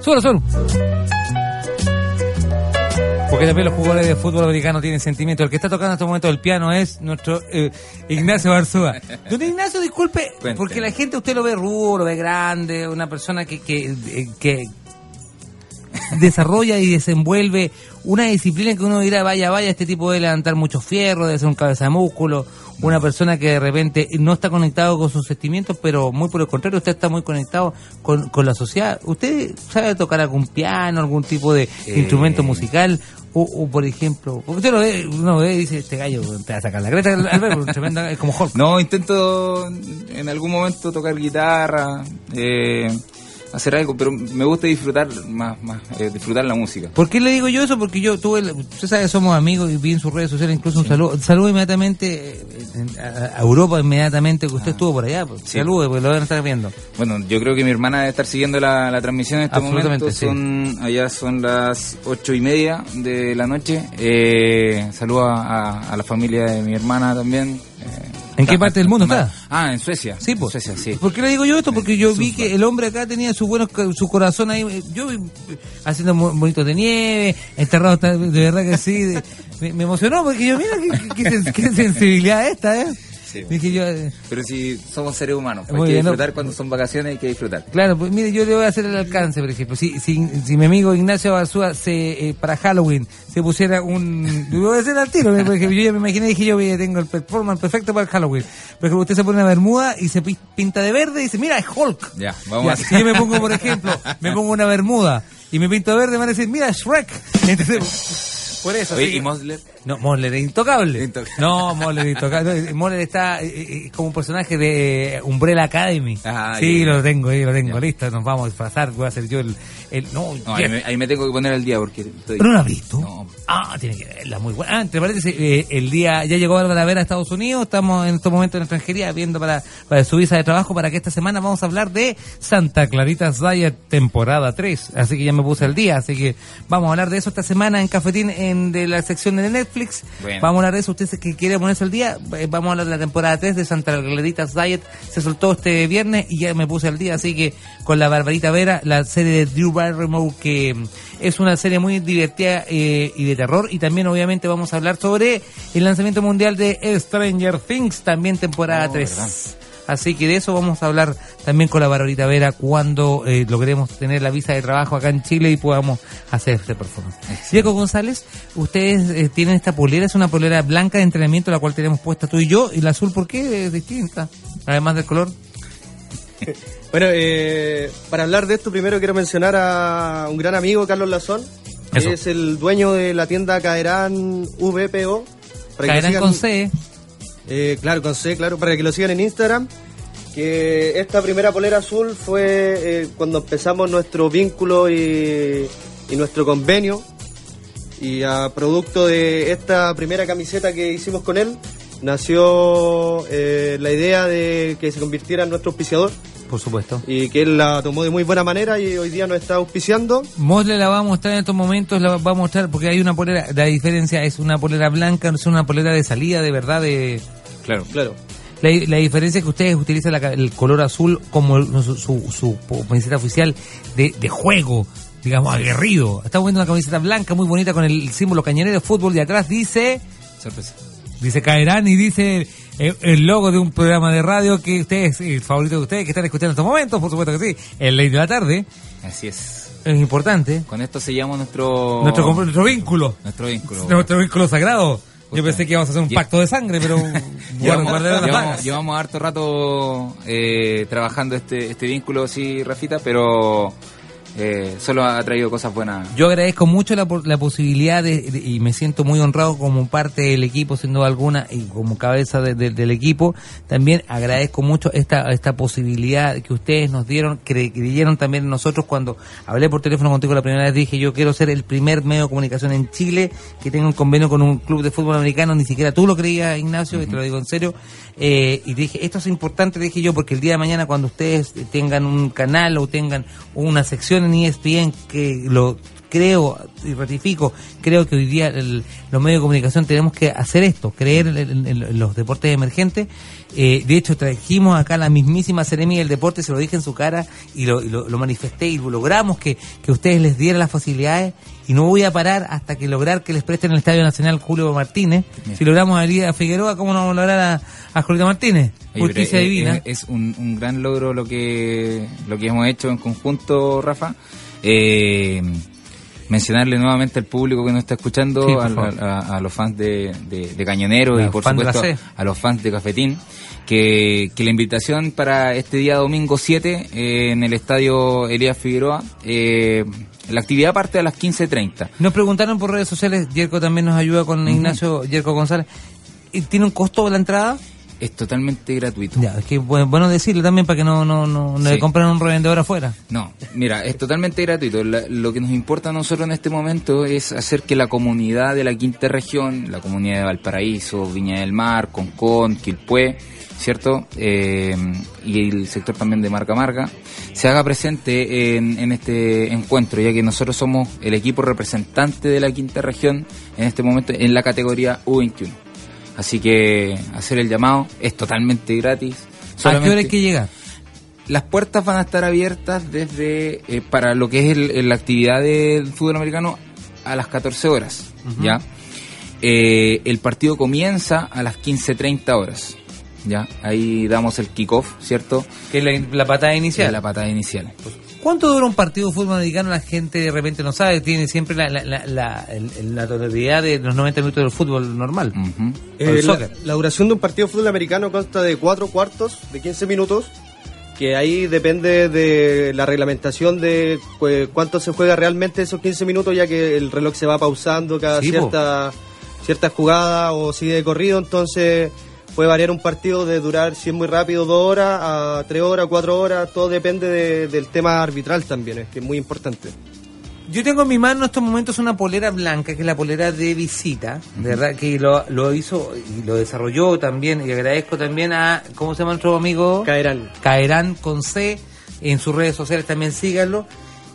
Solo, solo. Porque también los jugadores de fútbol americano tienen sentimiento. El que está tocando en este momento el piano es nuestro eh, Ignacio Barzúa. Don Ignacio, disculpe, porque la gente usted lo ve rudo, lo ve grande, una persona que, que, eh, que desarrolla y desenvuelve una disciplina que uno dirá, vaya, vaya, este tipo debe levantar mucho fierro, debe ser un cabeza de músculo, una persona que de repente no está conectado con sus sentimientos, pero muy por el contrario, usted está muy conectado con, con la sociedad. ¿Usted sabe tocar algún piano, algún tipo de Eh. instrumento musical? O, o, por ejemplo, porque usted lo ve, uno ve y dice, este gallo te va a sacar la creta al tremenda, es como Hulk. No, intento en algún momento tocar guitarra, eh, hacer algo, pero me gusta disfrutar más, más eh, disfrutar la música. ¿Por qué le digo yo eso? Porque yo tuve, usted sabe, somos amigos y vi en sus redes sociales incluso un saludo, saludo inmediatamente eh, a, a Europa inmediatamente que usted estuvo por allá, pues. Sí. salude, porque lo deben estar viendo. Bueno, yo creo que mi hermana debe estar siguiendo la, la transmisión en este momento. sí. Son, allá son las ocho y media de la noche. Eh, saludo a, a- a la familia de mi hermana también. Eh, ¿En qué parte del mundo está? Ah, en Suecia. Sí, pues. Suecia, sí. ¿Por qué le digo yo esto? Porque yo vi que el hombre acá tenía su buenos, su corazón ahí, yo vi, haciendo bonitos de nieve, enterrado, de verdad que sí, me, me emocionó porque yo, mira, qué, qué sensibilidad esta, ¿eh? Dije yo, eh, Pero si somos seres humanos, hay Muy que bien, ¿no? disfrutar cuando son vacaciones, hay que disfrutar. Claro, pues mire, yo le voy a hacer el alcance, por ejemplo. Si, si, si mi amigo Ignacio Barzúa se, eh, para Halloween se pusiera un... Le voy a hacer al tiro, ¿eh? porque yo ya me imaginé, dije yo, ya tengo el performance perfecto para el Halloween. Por ejemplo, usted se pone una bermuda y se pi- pinta de verde y dice, mira, es Hulk. Ya, vamos Ya, a Si yo me pongo, por ejemplo, me pongo una bermuda y me pinto de verde, me van a decir, mira, Shrek. Entonces, por eso. Oye, así ¿y Mosler? no, Mosler es intocable. No, Mosler es intocable. No, Mosler está eh, eh, como un personaje de Umbrella Academy. Ah, sí, ya. lo tengo, ahí lo tengo listo. Nos vamos a disfrazar. Voy a hacer yo el. el no, No, ahí, me, ahí me tengo que poner al día porque estoy... ¿Pero no la has visto? Ah, tiene que verla, muy buena. Ah, entre paréntesis, eh, el día, ya llegó Álvaro Vera a Estados Unidos, estamos en estos momentos en extranjería viendo para, para su visa de trabajo para que esta semana vamos a hablar de Santa Clarita Diet temporada 3, así que ya me puse al día, así que vamos a hablar de eso esta semana en Cafetín en de la sección de Netflix, Bueno. vamos a hablar de eso, usted que quiere ponerse al día, eh, vamos a hablar de la temporada 3 de Santa Clarita Diet, se soltó este viernes y ya me puse al día, así que con la Barbarita Vera, la serie de Drew Barrymore que mm, es una serie muy divertida eh, y de terror y también obviamente vamos a hablar sobre el lanzamiento mundial de Stranger Things, también temporada Oh, 3. verdad. Así que de eso vamos a hablar también con la Barbarita Vera cuando eh, logremos tener la visa de trabajo acá en Chile y podamos hacer este performance. Diego González, ustedes eh, tienen esta polera, es una polera blanca de entrenamiento la cual tenemos puesta tú y yo, y la azul, ¿por qué es distinta? Además del color. Bueno, eh, para hablar de esto, primero quiero mencionar a un gran amigo, Carlos Lazón, que Eso. es el dueño de la tienda Caerán VPO. Caerán sigan- con C. Eh, claro, con C, claro, para que lo sigan en Instagram. Que esta primera polera azul fue eh, cuando empezamos nuestro vínculo y, y nuestro convenio. Y a producto de esta primera camiseta que hicimos con él, nació eh, la idea de que se convirtiera en nuestro auspiciador. Por supuesto. Y que él la tomó de muy buena manera y hoy día nos está auspiciando. Mosle la va a mostrar en estos momentos, la va a mostrar porque hay una polera, la diferencia es una polera blanca, no es una polera de salida de verdad de... Claro. Claro. La, la diferencia es que ustedes utilizan la el color azul como el- su, su, su camiseta oficial de, de juego, digamos, aguerrido. Estamos viendo una camiseta blanca muy bonita con el símbolo cañonero de fútbol y atrás dice... Sorpresa. Dice Caerán y dice el, el logo de un programa de radio que ustedes, el favorito de ustedes que están escuchando en estos momentos, por supuesto que sí, el Ley de la Tarde. Así es. Es importante. Con esto sellamos nuestro... Nuestro, nuestro vínculo. Nuestro vínculo. Nuestro vínculo sagrado. Yo pensé que íbamos a hacer un Lle- pacto de sangre, pero bueno, Llevamos, las llevamos- llevamos harto rato eh, trabajando este, este vínculo, sí, Rafita, pero eh, solo ha traído cosas buenas. Yo agradezco mucho la, la posibilidad de, de- y me siento muy honrado como parte del equipo, siendo alguna, y como cabeza de- de- del equipo. También agradezco mucho esta, esta posibilidad que ustedes nos dieron, cre- creyeron también en nosotros cuando hablé por teléfono contigo la primera vez, dije yo quiero ser el primer medio de comunicación en Chile que tenga un convenio con un club de fútbol americano, ni siquiera tú lo creías, Ignacio, y te lo digo en serio. Eh, y dije, esto es importante, dije yo, porque el día de mañana cuando ustedes tengan un canal o tengan una sección en ESPN que lo creo, y ratifico, creo que hoy día el- los medios de comunicación tenemos que hacer esto, creer en, en- en los deportes emergentes. Eh, de hecho, trajimos acá la mismísima Seremi del Deporte, se lo dije en su cara y lo, y lo- lo manifesté y logramos que, que ustedes les dieran las facilidades y no voy a parar hasta que lograr que les presten el Estadio Nacional Julio Martínez. Bien. Si logramos a a Figueroa, ¿cómo no vamos a lograr a, a Julio Martínez? Justicia divina. Es, un, un gran logro lo que lo que hemos hecho en conjunto, Rafa. Eh, mencionarle nuevamente al público que nos está escuchando, Sí, favor. a, a los fans de, de, de Cañonero y por supuesto a los fans de Cafetín, que, que la invitación para este día domingo 7 eh, en el estadio Elías Figueroa, eh, la actividad parte a las 15.30. Nos preguntaron por redes sociales, Yerko también nos ayuda con Ignacio Yerko González. ¿Y ¿Tiene un costo la entrada? Es totalmente gratuito. Ya, es que bueno, bueno decirlo también para que no, no, no, no Sí. le compren un revendedor afuera. No, mira, es totalmente gratuito. La- lo que nos importa a nosotros en este momento es hacer que la comunidad de la quinta región, la comunidad de Valparaíso, Viña del Mar, Concón, Quilpué, ¿cierto? Eh, y el sector también de Marca Marca, se haga presente en, en este encuentro, ya que nosotros somos el equipo representante de la quinta región en este momento en la categoría U21. Así que hacer el llamado es totalmente gratis. ¿A qué hora hay que llegar? Las puertas van a estar abiertas desde eh, para lo que es el- la actividad del fútbol americano a las 14 horas. ¿ya? Eh, el partido comienza a las 15.30 horas, ¿ya? Ahí damos el kickoff, ¿cierto? Que es la, la patada inicial. La patada inicial. ¿Cuánto dura un partido de fútbol americano? La gente de repente no sabe, tiene siempre la, la, la, la, el- la totalidad de los 90 minutos del fútbol normal. Eh, el la, soccer. la duración de un partido de fútbol americano consta de cuatro cuartos de 15 minutos, que ahí depende de la reglamentación de cu- cuánto se juega realmente esos 15 minutos, ya que el reloj se va pausando cada Sí, po. cierta, cierta jugada o sigue de corrido, entonces puede variar un partido de durar, si es muy rápido, dos horas a tres horas, cuatro horas, todo depende de- del tema arbitral también, es que es muy importante. Yo tengo en mi mano en estos momentos una polera blanca, que es la polera de visita, de verdad, que lo, lo hizo y lo desarrolló también, y agradezco también a, ¿cómo se llama nuestro amigo? Caerán. Caerán con C, en sus redes sociales también síganlo.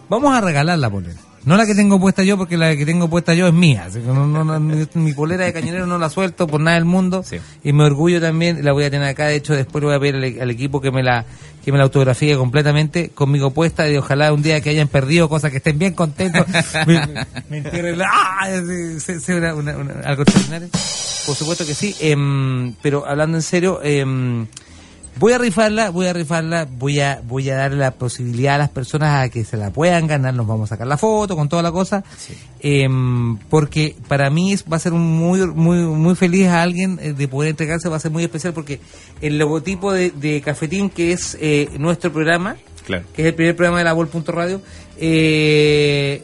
Vamos a regalar la polera. No la que tengo puesta yo, porque la que tengo puesta yo es mía. así que no- no- no- mi, polera de cañonero no la suelto por nada del mundo. Y me orgullo también, la voy a tener acá. De hecho, después voy a pedir al, al equipo que me la que me la autografíe completamente conmigo puesta. Y ojalá un día que hayan perdido cosas que estén bien contentos. me, me- entierren la- ¡Ah! Sí, una- una- una- algo extraordinario. Por supuesto que sí. em, pero hablando en serio, em, Voy a rifarla, voy a rifarla, voy a, voy a darle la posibilidad a las personas a que se la puedan ganar, nos vamos a sacar la foto con toda la cosa, Em, porque para mí va a ser un muy, muy, muy feliz a alguien eh, de poder entregarse, va a ser muy especial porque el logotipo de, de Cafetín, que es eh, nuestro programa, Claro. que es el primer programa de la Vol.radio, eh,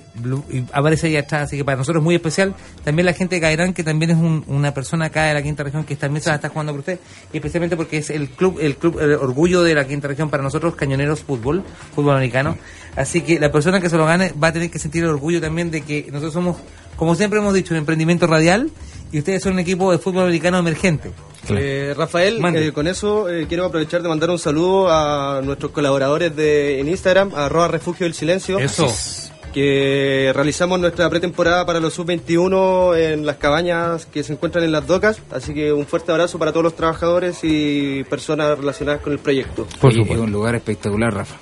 aparece ahí atrás, así que para nosotros es muy especial. También la gente de Cairán, que también es un- una persona acá de la quinta región que también se la está jugando por usted, y especialmente porque es el club, el club, el orgullo de la quinta región para nosotros, Cañoneros Fútbol, fútbol americano. Así que la persona que se lo gane va a tener que sentir el orgullo también de que nosotros somos, como siempre hemos dicho, un emprendimiento radial y ustedes son un equipo de fútbol americano emergente. Eh, Rafael, eh, con eso eh, quiero aprovechar de mandar un saludo a nuestros colaboradores de en Instagram, arroba refugio del silencio. Eso. Que realizamos nuestra pretemporada para los sub-21 en las cabañas que se encuentran en las docas. Así que un fuerte abrazo para todos los trabajadores y personas relacionadas con el proyecto. Oye, es un lugar espectacular, Rafa.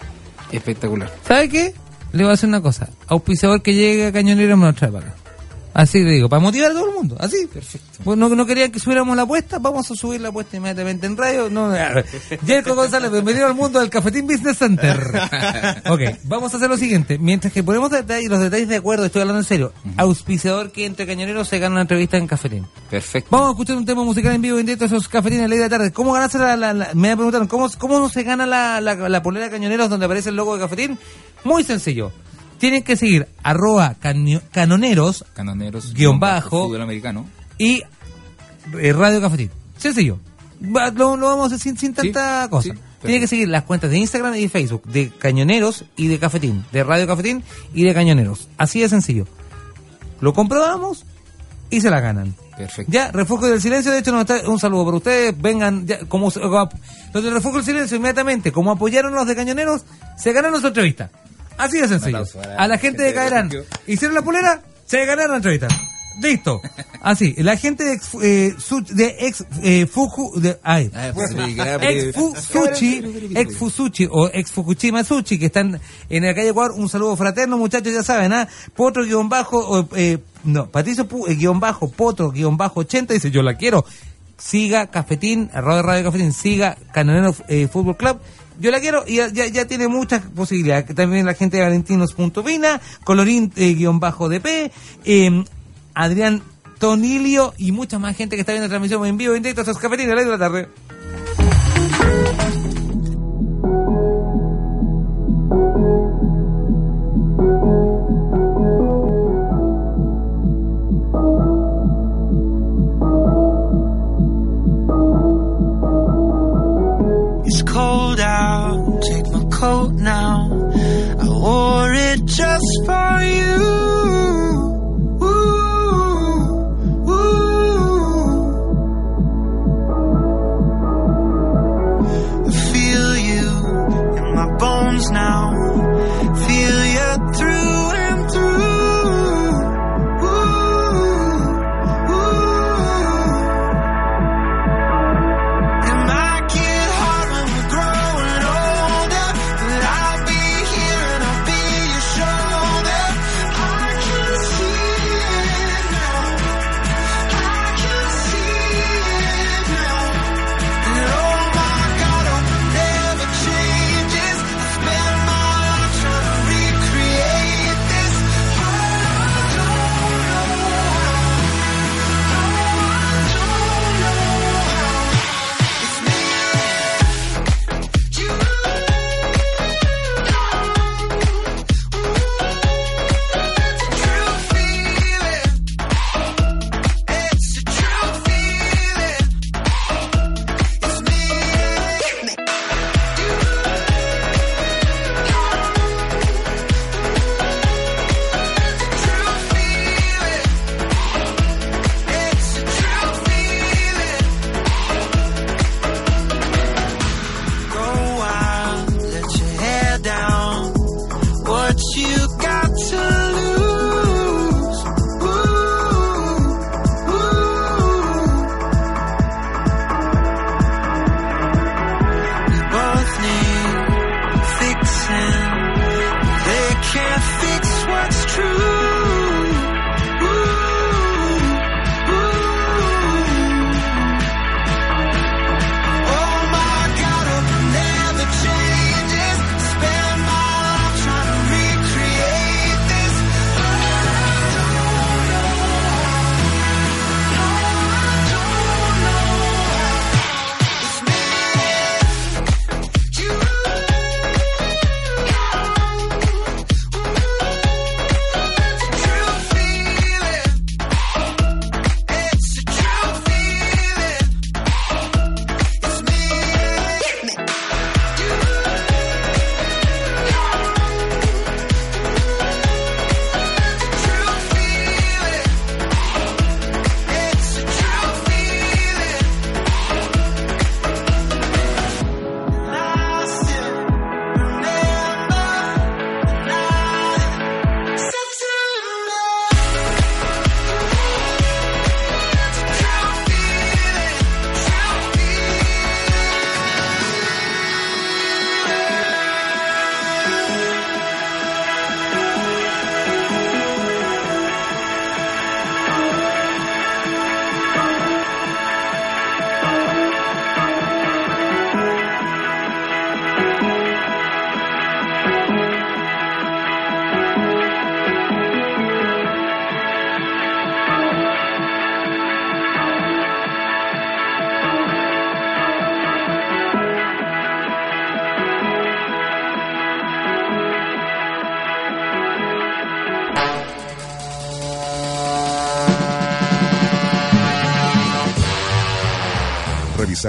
Espectacular. ¿Sabe qué? Le voy a hacer una cosa. Auspiciador que llegue a Cañonero me lo trae para acá. Así le digo, para motivar a todo el mundo. Así. Perfecto. Bueno, no, no querían que subiéramos la apuesta, vamos a subir la apuesta inmediatamente en radio. No. Jerko González, bienvenido al mundo del Cafetín Business Center. ok, vamos a hacer lo siguiente. Mientras que ponemos detalles, los detalles de acuerdo, estoy hablando en serio. Auspiciador que entre Cañoneros se gana una entrevista en Cafetín. Perfecto. Vamos a escuchar un tema musical en vivo en directo, esos cafetines ley de la tarde. ¿Cómo ganarse la, la- la- me preguntaron, ¿cómo, cómo no se gana la, la, la polera de cañoneros donde aparece el logo de cafetín? Muy sencillo. Tienen que seguir arroba canoneros Canoneros. Guión bajo. Fútbol americano. y eh, Radio Cafetín. Sencillo. Va- Lo, lo vamos a hacer sin, sin tanta cosa. Tiene que seguir las cuentas de Instagram y de Facebook de Cañoneros y de Cafetín, de Radio Cafetín y de Cañoneros. Así de sencillo. Lo comprobamos y se la ganan. Perfecto. Ya, Refugio del Silencio, de hecho, nos está- un saludo para ustedes. Vengan, ya, como se- como- los del Refugio del Silencio, inmediatamente, como apoyaron los de Cañoneros, se ganan nuestra entrevista. Así de sencillo. A la gente de Caerán. ¿Hicieron la polera? Se ganaron la entrevista. Listo. Así. La gente de ex, eh, Su- de ex eh, Fuku. De, ay. ex Fusuchi. Ex Fusuchi o ex Fukushima Sushi que están en la calle Ecuador. Un saludo fraterno, muchachos, ya saben, ¿ah? Potro guion bajo. eh, no, Patricio Pu- eh, guion bajo, Potro guion bajo 80 dice: Yo la quiero. Siga Cafetín, arroba Radio Cafetín, siga Cananero eh, Fútbol Club. Yo la quiero y ya, ya, tiene muchas posibilidades. También la gente de Valentinos.vina, Colorín eh, guion bajo DP, eh, Adrián Tonilio y mucha más gente que está viendo la transmisión en vivo en directo. Esto es Cafetín a las 2 de la tarde. Coat now. I wore it just for you. You got to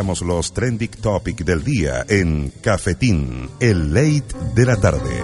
Los trending topic del día en Cafetín, el late de la tarde.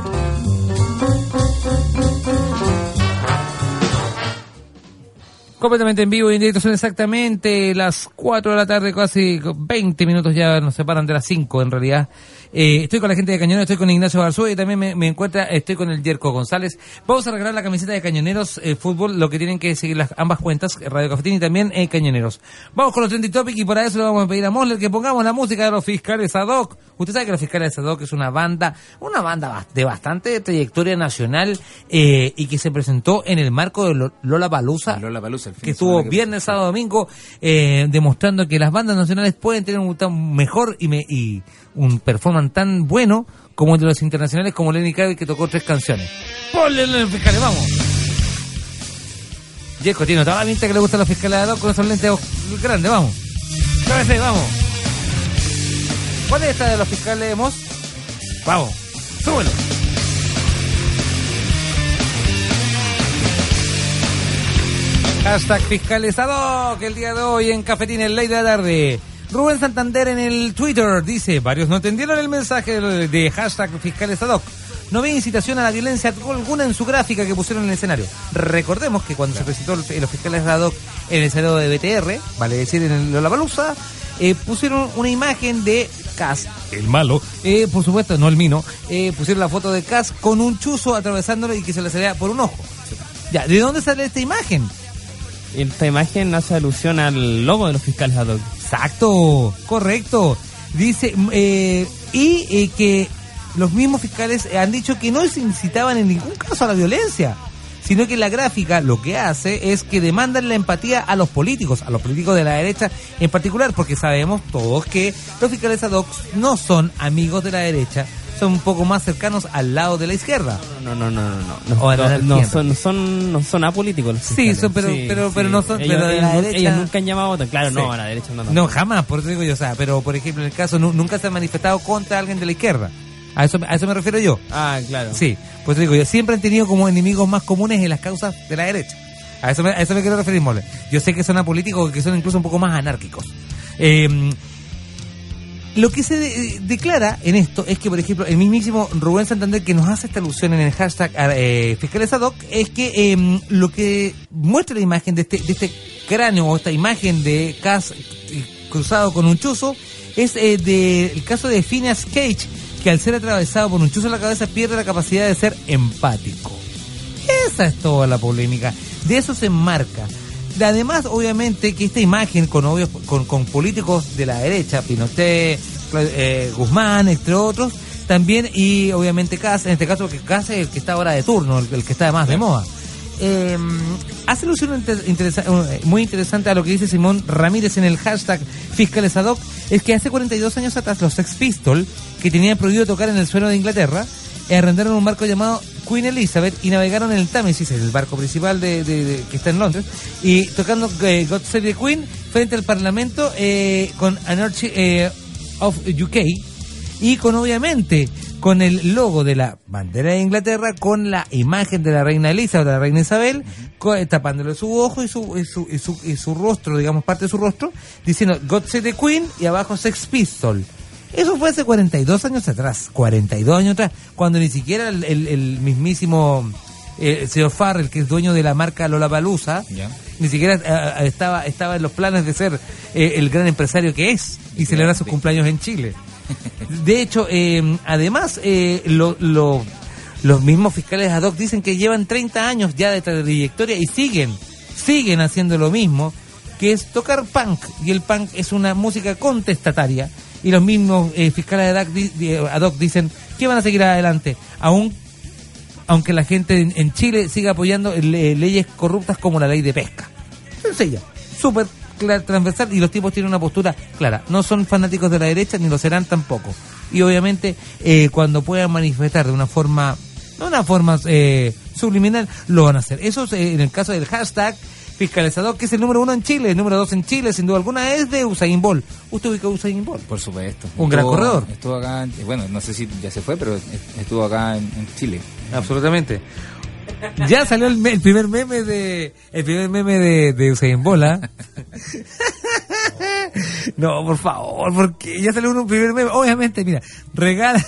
Completamente en vivo y en directo son exactamente las 4 de la tarde, casi 20 minutos ya nos separan de las 5 en realidad. Eh, estoy con la gente de Cañoneros, estoy con Ignacio Barzúa y también me, me encuentra, estoy con el Yerko González. Vamos a regalar la camiseta de Cañoneros eh, Fútbol, lo que tienen que seguir las ambas cuentas, Radio Cafetín y también eh, Cañoneros. Vamos con los trending topic y para eso le vamos a pedir a Mosler que pongamos la música de los fiscales ad hoc. Usted sabe que los fiscales ad hoc es una banda, una banda de bastante trayectoria nacional eh, y que se presentó en el marco de Lo- Lola Palusa Lola que estuvo que viernes, sábado, domingo, eh, demostrando que las bandas nacionales pueden tener un tan mejor y, me- y un performance tan bueno como el de los internacionales, como Lenny Kravitz que tocó tres canciones. ¡Ponle en los fiscales, vamos! Yeco tiene toda la pinta que le gustan los fiscales de con esos lentes grandes, vamos. Vamos. ¿Cuál es esta de los fiscales, Moss? Vamos, súbelo. Hashtag fiscalizado que el día de hoy en Cafetín el Ley de la Tarde. Rubén Santander en el Twitter dice, varios no entendieron el mensaje de, hashtag fiscalizado. No vi incitación a la violencia alguna en su gráfica que pusieron en el escenario. Recordemos que cuando se presentó los fiscales ad hoc en el escenario de BTR, vale decir en el Lollapalooza, eh, pusieron una imagen de Cas, el malo, eh, por supuesto, no el mino, eh, pusieron la foto de Cas con un chuzo atravesándolo y que se le salía por un ojo. Ya, ¿de dónde sale esta imagen? Esta imagen hace alusión al logo de los fiscales ad hoc. Exacto, correcto. Dice, eh, y eh, que los mismos fiscales han dicho que no se incitaban en ningún caso a la violencia, sino que la gráfica lo que hace es que demandan la empatía a los políticos, a los políticos de la derecha en particular, porque sabemos todos que los fiscales ad hoc no son amigos de la derecha, son un poco más cercanos al lado de la izquierda. No, no, no, no, no. No, O no, no, son, son, no son apolíticos los Sí, son, pero- pero- pero no son- Ellos, pero de la ellos- derecha- ellos nunca han llamado a votar. Claro, no, a la derecha no. No, jamás, por eso digo yo, o sea, pero por ejemplo, en el caso, nu- nunca se ha manifestado contra alguien de la izquierda. A eso, a eso me refiero yo. Ah, claro. Sí, pues digo yo, siempre han tenido como enemigos más comunes en las causas de la derecha. A eso me, a eso me quiero referir, Mole. Yo sé que son apolíticos, que son incluso un poco más anárquicos. Eh, lo que se de- declara en esto es que, por ejemplo, el mismísimo Rubén Santander que nos hace esta alusión en el hashtag eh, fiscales es que eh, lo que muestra la imagen de este, de este cráneo o esta imagen de Cas eh, cruzado con un chuzo es eh, del caso de Phineas Cage que al ser atravesado por un chuzo en la cabeza pierde la capacidad de ser empático. Esa es toda la polémica. De eso se enmarca. De Además, obviamente, que esta imagen con obvios, con, con políticos de la derecha, Pinochet, eh, Guzmán, entre otros, también, y obviamente Cas, en este caso que Cas es el que está ahora de turno, el, el que está más de moda. Eh, hace alusión inter- interesa- eh, muy interesante a lo que dice Simón Ramírez en el hashtag Fiscales ad hoc, es que hace 42 años atrás los Sex Pistols, que tenían prohibido tocar en el suelo de Inglaterra, arrendaron un barco llamado Queen Elizabeth y navegaron en el Támesis, el barco principal de, de- de- que está en Londres, y tocando eh, God Save the Queen frente al Parlamento eh, con Anarchy eh, of UK y con obviamente con el logo de la bandera de Inglaterra con la imagen de la reina Elizabeth, de la reina Isabel, co- eh, tapándole su ojo y su, y su, y su, y su rostro, digamos, parte de su rostro, diciendo God Save the Queen y abajo Sex Pistol. Eso fue hace 42 años atrás, 42 años atrás, cuando ni siquiera el, el- el mismísimo eh, el señor Farrell, que es dueño de la marca Lollapalooza, ni siquiera eh, estaba estaba en los planes de ser eh, el gran empresario que es y celebrar sus cumpleaños en Chile. De hecho, eh, además, eh, lo- lo- los mismos fiscales ad hoc dicen que llevan 30 años ya de trayectoria y siguen, siguen haciendo lo mismo, que es tocar punk. Y el punk es una música contestataria. Y los mismos eh, fiscales di- ad hoc dicen que van a seguir adelante, aún aunque la gente en, en Chile siga apoyando le- leyes corruptas como la ley de pesca. Sencilla, súper transversal y los tipos tienen una postura clara. No son fanáticos de la derecha ni lo serán tampoco. Y obviamente eh, cuando puedan manifestar de una forma, no una forma eh, subliminal, lo van a hacer. Eso es, eh, en el caso del hashtag fiscalizador, que es el número uno en Chile, el número dos en Chile, sin duda alguna, es de Usain Bolt. ¿Usted ubica a Usain Bolt? Por supuesto. Un gran corredor. Estuvo acá, en- bueno, no sé si ya se fue, pero estuvo acá en, en Chile. Absolutamente. Ya salió el, me- el primer meme de el primer meme de, de Usain Bola. no, por favor, porque ya salió un primer meme. Obviamente, mira, regala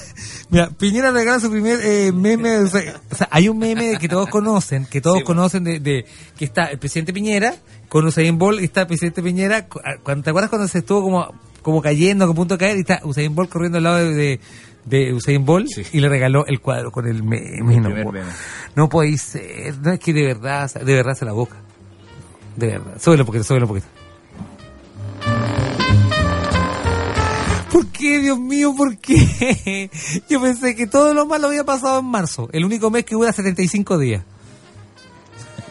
Mira, Piñera regala su primer eh, meme. O sea, o sea, hay un meme que todos conocen, que todos conocen de, de que está el presidente Piñera con Usain Bolt y está el presidente Piñera. ah, ¿Te acuerdas cuando se estuvo como, como cayendo, a punto de caer? Y está Usain Bolt corriendo al lado de, de, de Usain Bolt y le regaló el cuadro con el meme. No, meme. no puede ser. No es que de verdad, de verdad se la boca. De verdad. Súbelo porque súbelo porque. Qué, Dios mío? ¿Por qué? Yo pensé que todo lo malo había pasado en marzo, el único mes que dura 75 días.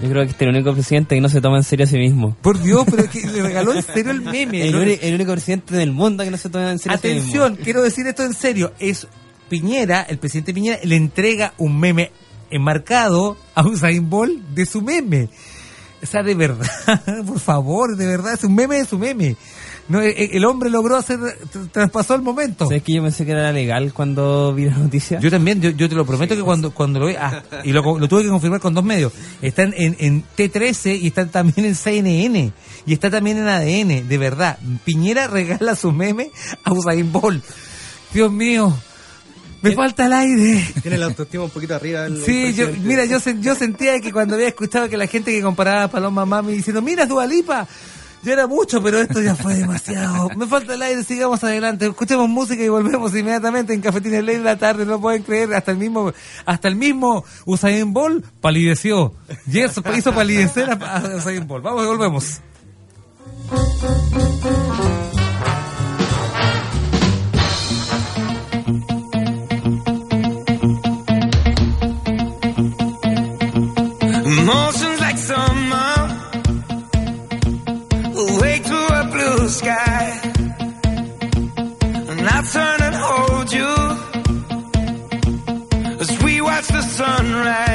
Yo creo que este es el único presidente que no se toma en serio a sí mismo. Por Dios, pero es que le regaló en serio el meme. El, ¿no? uni- el único presidente del mundo que no se toma en serio a sí mismo. Atención, quiero decir esto en serio. Es Piñera, el presidente Piñera, le entrega un meme enmarcado a Usain Bolt de su meme. O sea, de verdad, por favor, de verdad, es un meme de su meme. No, el, el hombre logró hacer, tr- traspasó el momento. ¿Sabes que yo pensé que era legal cuando vi la noticia? Yo también, yo, yo te lo prometo que cuando, cuando lo vi, ah, y lo, lo tuve que confirmar con dos medios, están en, en T13 y están también en CNN, y está también en ADN, de verdad. Piñera regala su meme a Usain Bolt. Dios mío, me falta el aire. Tiene la autoestima un poquito arriba. el- Sí, yo, mira, yo sentía que cuando había escuchado que la gente que comparaba a Paloma Mami diciendo, mira Dualipa, ya era mucho, pero esto ya fue demasiado. Me falta el aire, sigamos adelante. Escuchemos música y volvemos inmediatamente en Cafetín Ley de la tarde. No pueden creer, hasta el mismo, hasta el mismo Usain Bolt palideció. Y eso hizo palidecer a, Usain Bolt. Vamos y volvemos. Sky. And I turn and hold you as we watch the sunrise.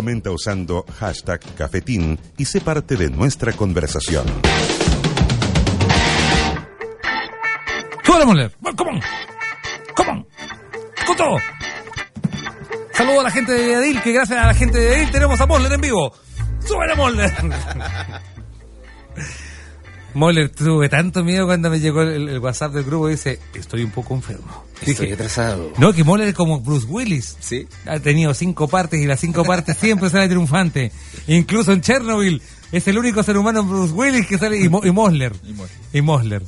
Comenta usando hashtag cafetín y sé parte de nuestra conversación. ¡Súbele, Moller! ¡Come on! ¡Come on! ¡Con todo! Saludo a la gente de Villadil, que gracias a la gente de Villadil tenemos a Moller en vivo. ¡Súbele, Moller! Moller, tuve tanto miedo cuando me llegó el, el WhatsApp del grupo y dice, estoy un poco enfermo. Estoy atrasado. No, que Moller es como Bruce Willis. Sí. Ha tenido cinco partes y las cinco partes siempre sale triunfante. Incluso en Chernobyl es el único ser humano Bruce Willis que sale y, Mo- y Mosler. Y Mosler.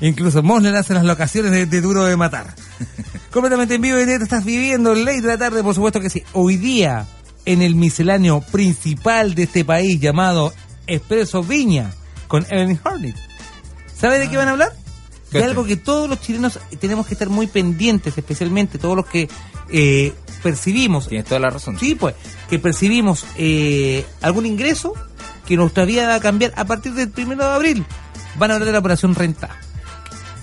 Incluso Mosler hace las locaciones de, de Duro de Matar. Completamente en vivo y directo estás viviendo ley de la tarde, por supuesto que sí. Hoy día, en el misceláneo principal de este país llamado Expreso Viña, con Evelyn Hornet. ¿Sabe de qué van a hablar? De Cuéntame. algo que todos los chilenos tenemos que estar muy pendientes, especialmente todos los que eh, percibimos. Tienes toda la razón. Sí, pues, que percibimos eh, algún ingreso que nuestra vida va a cambiar a partir del primero de abril. Van a hablar de la operación renta.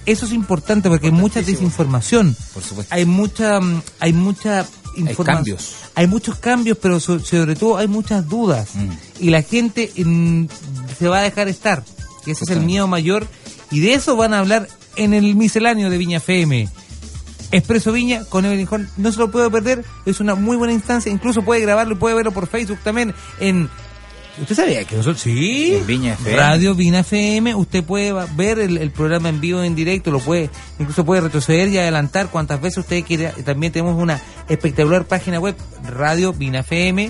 Eso es importante porque hay mucha desinformación. Por supuesto. Hay mucha, mm, hay mucha información. cambios. Hay muchos cambios, pero so- sobre todo hay muchas dudas. Mm. Y la gente mm, se va a dejar estar. Y ese es el miedo mayor. Y de eso van a hablar en el misceláneo de Viña FM. Expreso Viña con Evelyn Horn. No se lo puede perder. Es una muy buena instancia. Incluso puede grabarlo y puede verlo por Facebook también en... ¿Usted sabía que nosotros... Sí. En Viña FM. Radio Vina FM. Usted puede ver el, el programa en vivo, en directo. Lo puede... Incluso puede retroceder y adelantar cuantas veces usted quiera. También tenemos una espectacular página web, radiovinafm.cl.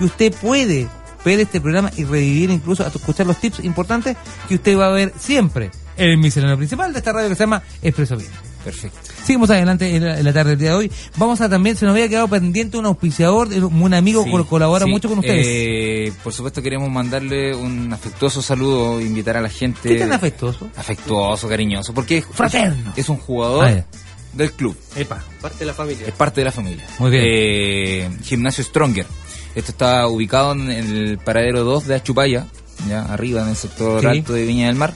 Y usted puede ver este programa y revivir incluso, a escuchar los tips importantes que usted va a ver siempre en el misceláneo principal de esta radio que se llama Expreso Bien. Perfecto. Seguimos adelante en la, en la tarde del día de hoy. Vamos a también, se nos había quedado pendiente un auspiciador, un amigo Sí, que colabora sí. mucho con ustedes. Eh, por supuesto queremos mandarle un afectuoso saludo, invitar a la gente. ¿Qué tan afectuoso? Afectuoso, cariñoso, porque es, Fraterno. es un jugador Ah, del club. Epa. Parte de la familia. Es parte de la familia. Muy bien. Eh, Gimnasio Stronger. Esto está ubicado en el paradero 2 de Achupaya, ya arriba en el sector Sí. alto de Viña del Mar.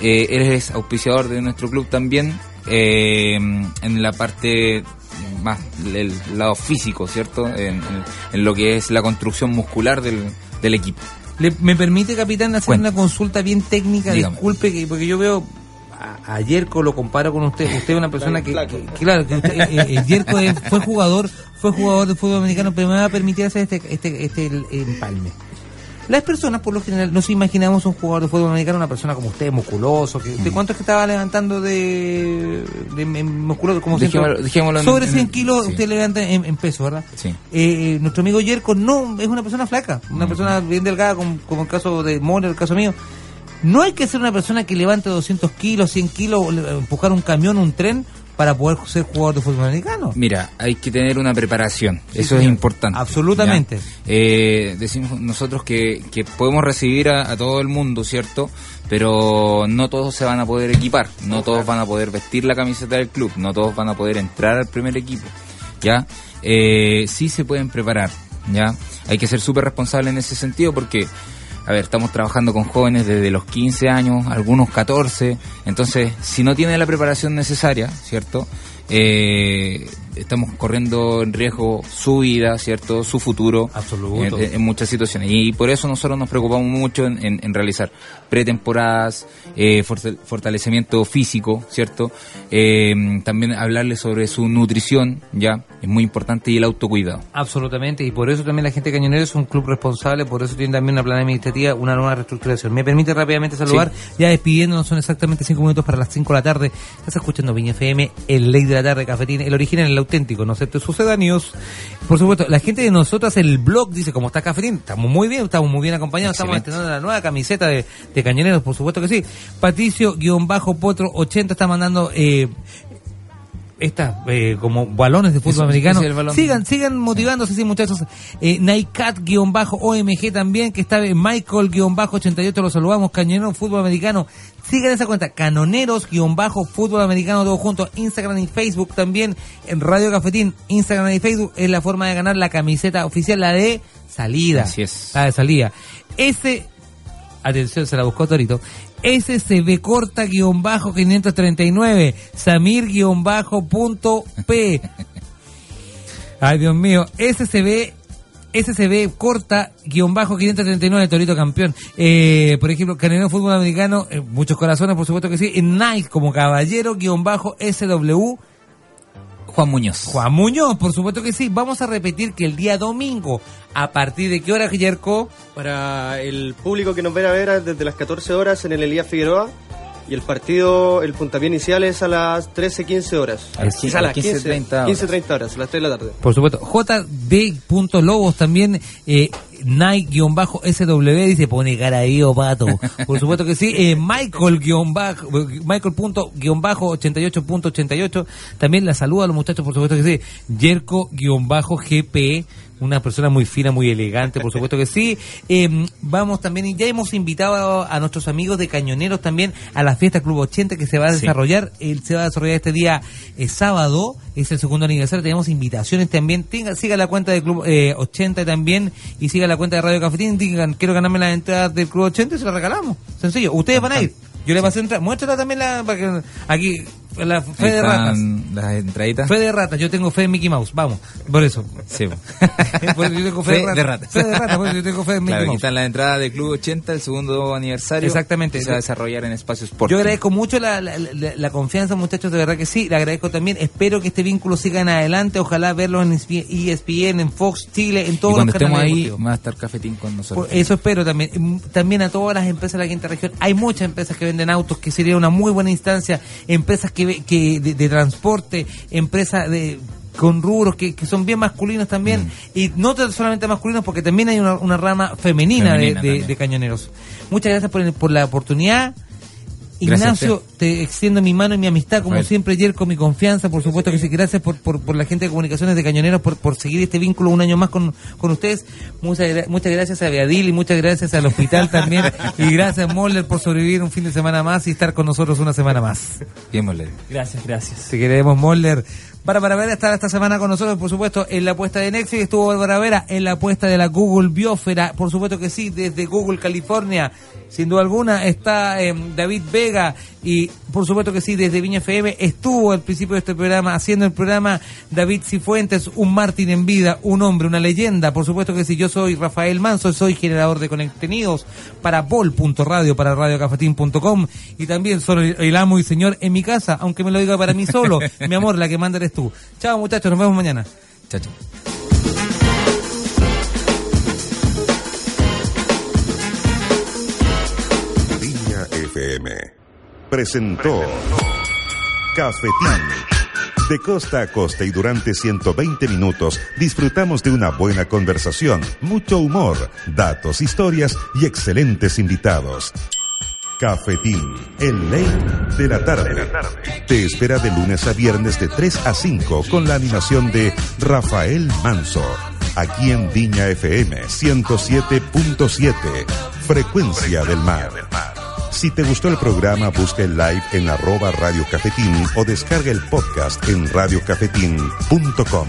Eh, él es auspiciador de nuestro club también, eh, en la parte más, el lado físico, ¿cierto? En, en- en lo que es la construcción muscular del, del equipo. Le- ¿Me permite, capitán, hacer Cuenta. una consulta bien técnica? Dígame. Disculpe, que, porque yo veo. A, a Yerko lo comparo con usted. Usted es una persona que. que- que claro, que usted, eh, eh, Yerko es- fue jugador fue jugador de fútbol americano, pero me va a permitir hacer este, este, este el- empalme. Las personas, por lo general, nos imaginamos un jugador de fútbol americano, una persona como usted, musculoso. Que, Mm. ¿De cuánto es que estaba levantando de, de, de musculoso? Como Dejémoslo- dejémoslo en- Sobre en- 100 kilos sí. usted levanta en, en peso, ¿verdad? Sí. Eh, nuestro amigo Yerko no es una persona flaca, una Mm. persona bien delgada, como, como el caso de Moner, el caso mío. No hay que ser una persona que levante 200 kilos, 100 kilos, le- empujar un camión, un tren, para poder ser jugador de fútbol americano. Mira, hay que tener una preparación, Sí, eso es importante. Absolutamente. Eh, decimos nosotros que, que podemos recibir a, a todo el mundo, ¿cierto? Pero no todos se van a poder equipar, no todos van a poder vestir la camiseta del club, no todos van a poder entrar al primer equipo, ¿ya? Eh, sí se pueden preparar, ¿ya? Hay que ser súper responsable en ese sentido porque a ver, estamos trabajando con jóvenes desde los 15 años, algunos 14, entonces si no tiene la preparación necesaria, ¿cierto? Eh, estamos corriendo en riesgo su vida, ¿cierto? Su futuro. Absoluto. En, en muchas situaciones. Y por eso nosotros nos preocupamos mucho en, en- en realizar pretemporadas, eh, forta- fortalecimiento físico, ¿cierto? Eh, también hablarles sobre su nutrición, ¿ya? Es muy importante y el autocuidado. Absolutamente, y por eso también la gente de Cañonero es un club responsable, por eso tiene también una plana administrativa, una nueva reestructuración. Me permite rápidamente saludar, ya despidiéndonos, son exactamente cinco minutos para las 5 de la tarde. Estás escuchando Viña FM, el Ley de la Tarde, Cafetín, el original, el auténtico, no acepte sucedáneos. Por supuesto, la gente de nosotras, el blog dice, ¿cómo está Cafetín? Estamos muy bien, estamos muy bien acompañados, Excelente. estamos estrenando la nueva camiseta de, de Cañoneros, por supuesto que sí. Patricio-Potro80 está mandando... Eh, estas eh, como balones de fútbol Eso, americano. balón. Sigan, sigan motivándose, sí, muchachos. Eh, Naicat-OMG también, que está en Michael-88, lo saludamos, Cañonero Fútbol Americano. Sigan esa cuenta, Canoneros-Fútbol Americano, todo junto, Instagram y Facebook también, en Radio Cafetín, Instagram y Facebook, es la forma de ganar la camiseta oficial, la de salida. Así es. La de salida. Ese, atención, se la buscó Torito. SCB corta guion bajo 539 Samir guion bajo punto P Ay Dios mío SCB SCB corta guion bajo 539 Torito campeón. Eh, por ejemplo, Canelo Fútbol Americano, eh, muchos corazones, por supuesto que sí. En Nike como caballero guion bajo SW. Juan Muñoz. Juan Muñoz, por supuesto que sí. Vamos a repetir que el día domingo, ¿a partir de qué hora, Jerko? Para el público que nos verá a ver desde las 14 horas en el Elías Figueroa. Y el partido, el puntapié inicial es a las 13.15 horas. A las 15, a las 15:30 horas. 15.30 horas, a las 3 de la tarde. Por supuesto, JD.lobos también, eh, Nike-SW dice, pone o pato. Por supuesto que sí. Eh, Michael-bajo, Michael.88.88. También la saluda a los muchachos, por supuesto que sí. Yerko-GP. Una persona muy fina, muy elegante, por supuesto que sí. Eh, vamos también, y ya hemos invitado a, a nuestros amigos de Cañoneros también a la fiesta Club 80 que se va a Sí. desarrollar. eh, se va a desarrollar este día eh, sábado, es el segundo aniversario. Tenemos invitaciones también. Tenga, siga la cuenta del Club eh, 80 también y siga la cuenta de Radio Cafetín. Digan, quiero ganarme las entradas del Club 80 y se las regalamos. Sencillo. Ustedes van a ir. Yo le pasé entrar. Muéstrala también la, para que, aquí, la fe Ahí de ratas. las entraditas. Fe de ratas, yo tengo fe en Mickey Mouse, vamos, por eso. Sí. Por eso yo tengo fe, de ratas. Fe de ratas, por eso yo tengo fe en Mickey Claro, aquí Mouse. están las entradas del Club 80, el segundo aniversario. Exactamente. que Se va a desarrollar en Espacio Sport. Yo agradezco mucho la, la, la- la confianza, muchachos, de verdad que sí. Le agradezco también. Espero que este vínculo siga en adelante. Ojalá verlo en E ESPN, en Fox Chile, en y todos cuando los estemos canales ahí, deportivos. va a estar Cafetín con nosotros. Por eso espero también. Mm, También a todas las empresas de la quinta región. Hay muchas empresas que venden autos, que sería una muy buena instancia. Empresas que, que de, de transporte, empresas de con rubros que, que son bien masculinos también Mm. y no solamente masculinos porque también hay una, una rama femenina, de- Femenina de, también. de cañoneros muchas gracias por, la oportunidad Ignacio, te extiendo mi mano y mi amistad, como siempre, ayer con mi confianza, por supuesto que sí. Gracias por, por, por la gente de comunicaciones de Cañoneros, por, por seguir este vínculo un año más con, con ustedes. Muchas, muchas gracias a Beadil y muchas gracias al hospital también. y gracias, Moller, por sobrevivir un fin de semana más y estar con nosotros una semana más. Bien, Moller. Gracias, gracias. Te queremos, Moller. Para Vera estar esta semana con nosotros, por supuesto, en la apuesta de Nexus. Estuvo Bárbara Vera en la apuesta de la Google Biosfera. Por supuesto que sí, desde Google, California. Sin duda alguna está eh, David Vega y por supuesto que sí, desde Viña FM estuvo al principio de este programa haciendo el programa David Cifuentes, un Martín en vida, un hombre, una leyenda. Por supuesto que sí, yo soy Rafael Manso, soy generador de contenidos para Bol.radio, para radiocafetín.com y también soy el amo y señor en mi casa, aunque me lo diga para mí solo. mi amor, la que manda eres tú. Chao muchachos, nos vemos mañana. Chao, chao. Viña FM presentó Cafetín. De costa a costa y durante 120 minutos disfrutamos de una buena conversación, mucho humor, datos, historias y excelentes invitados. Cafetín, el ley de la tarde. Te espera de lunes a viernes de 3 a 5 con la animación de Rafael Manso. Aquí en Viña FM 107.7, Frecuencia del Mar. Si te gustó el programa, busca el live en arroba Radio Cafetín o descarga el podcast en radiocafetín.com.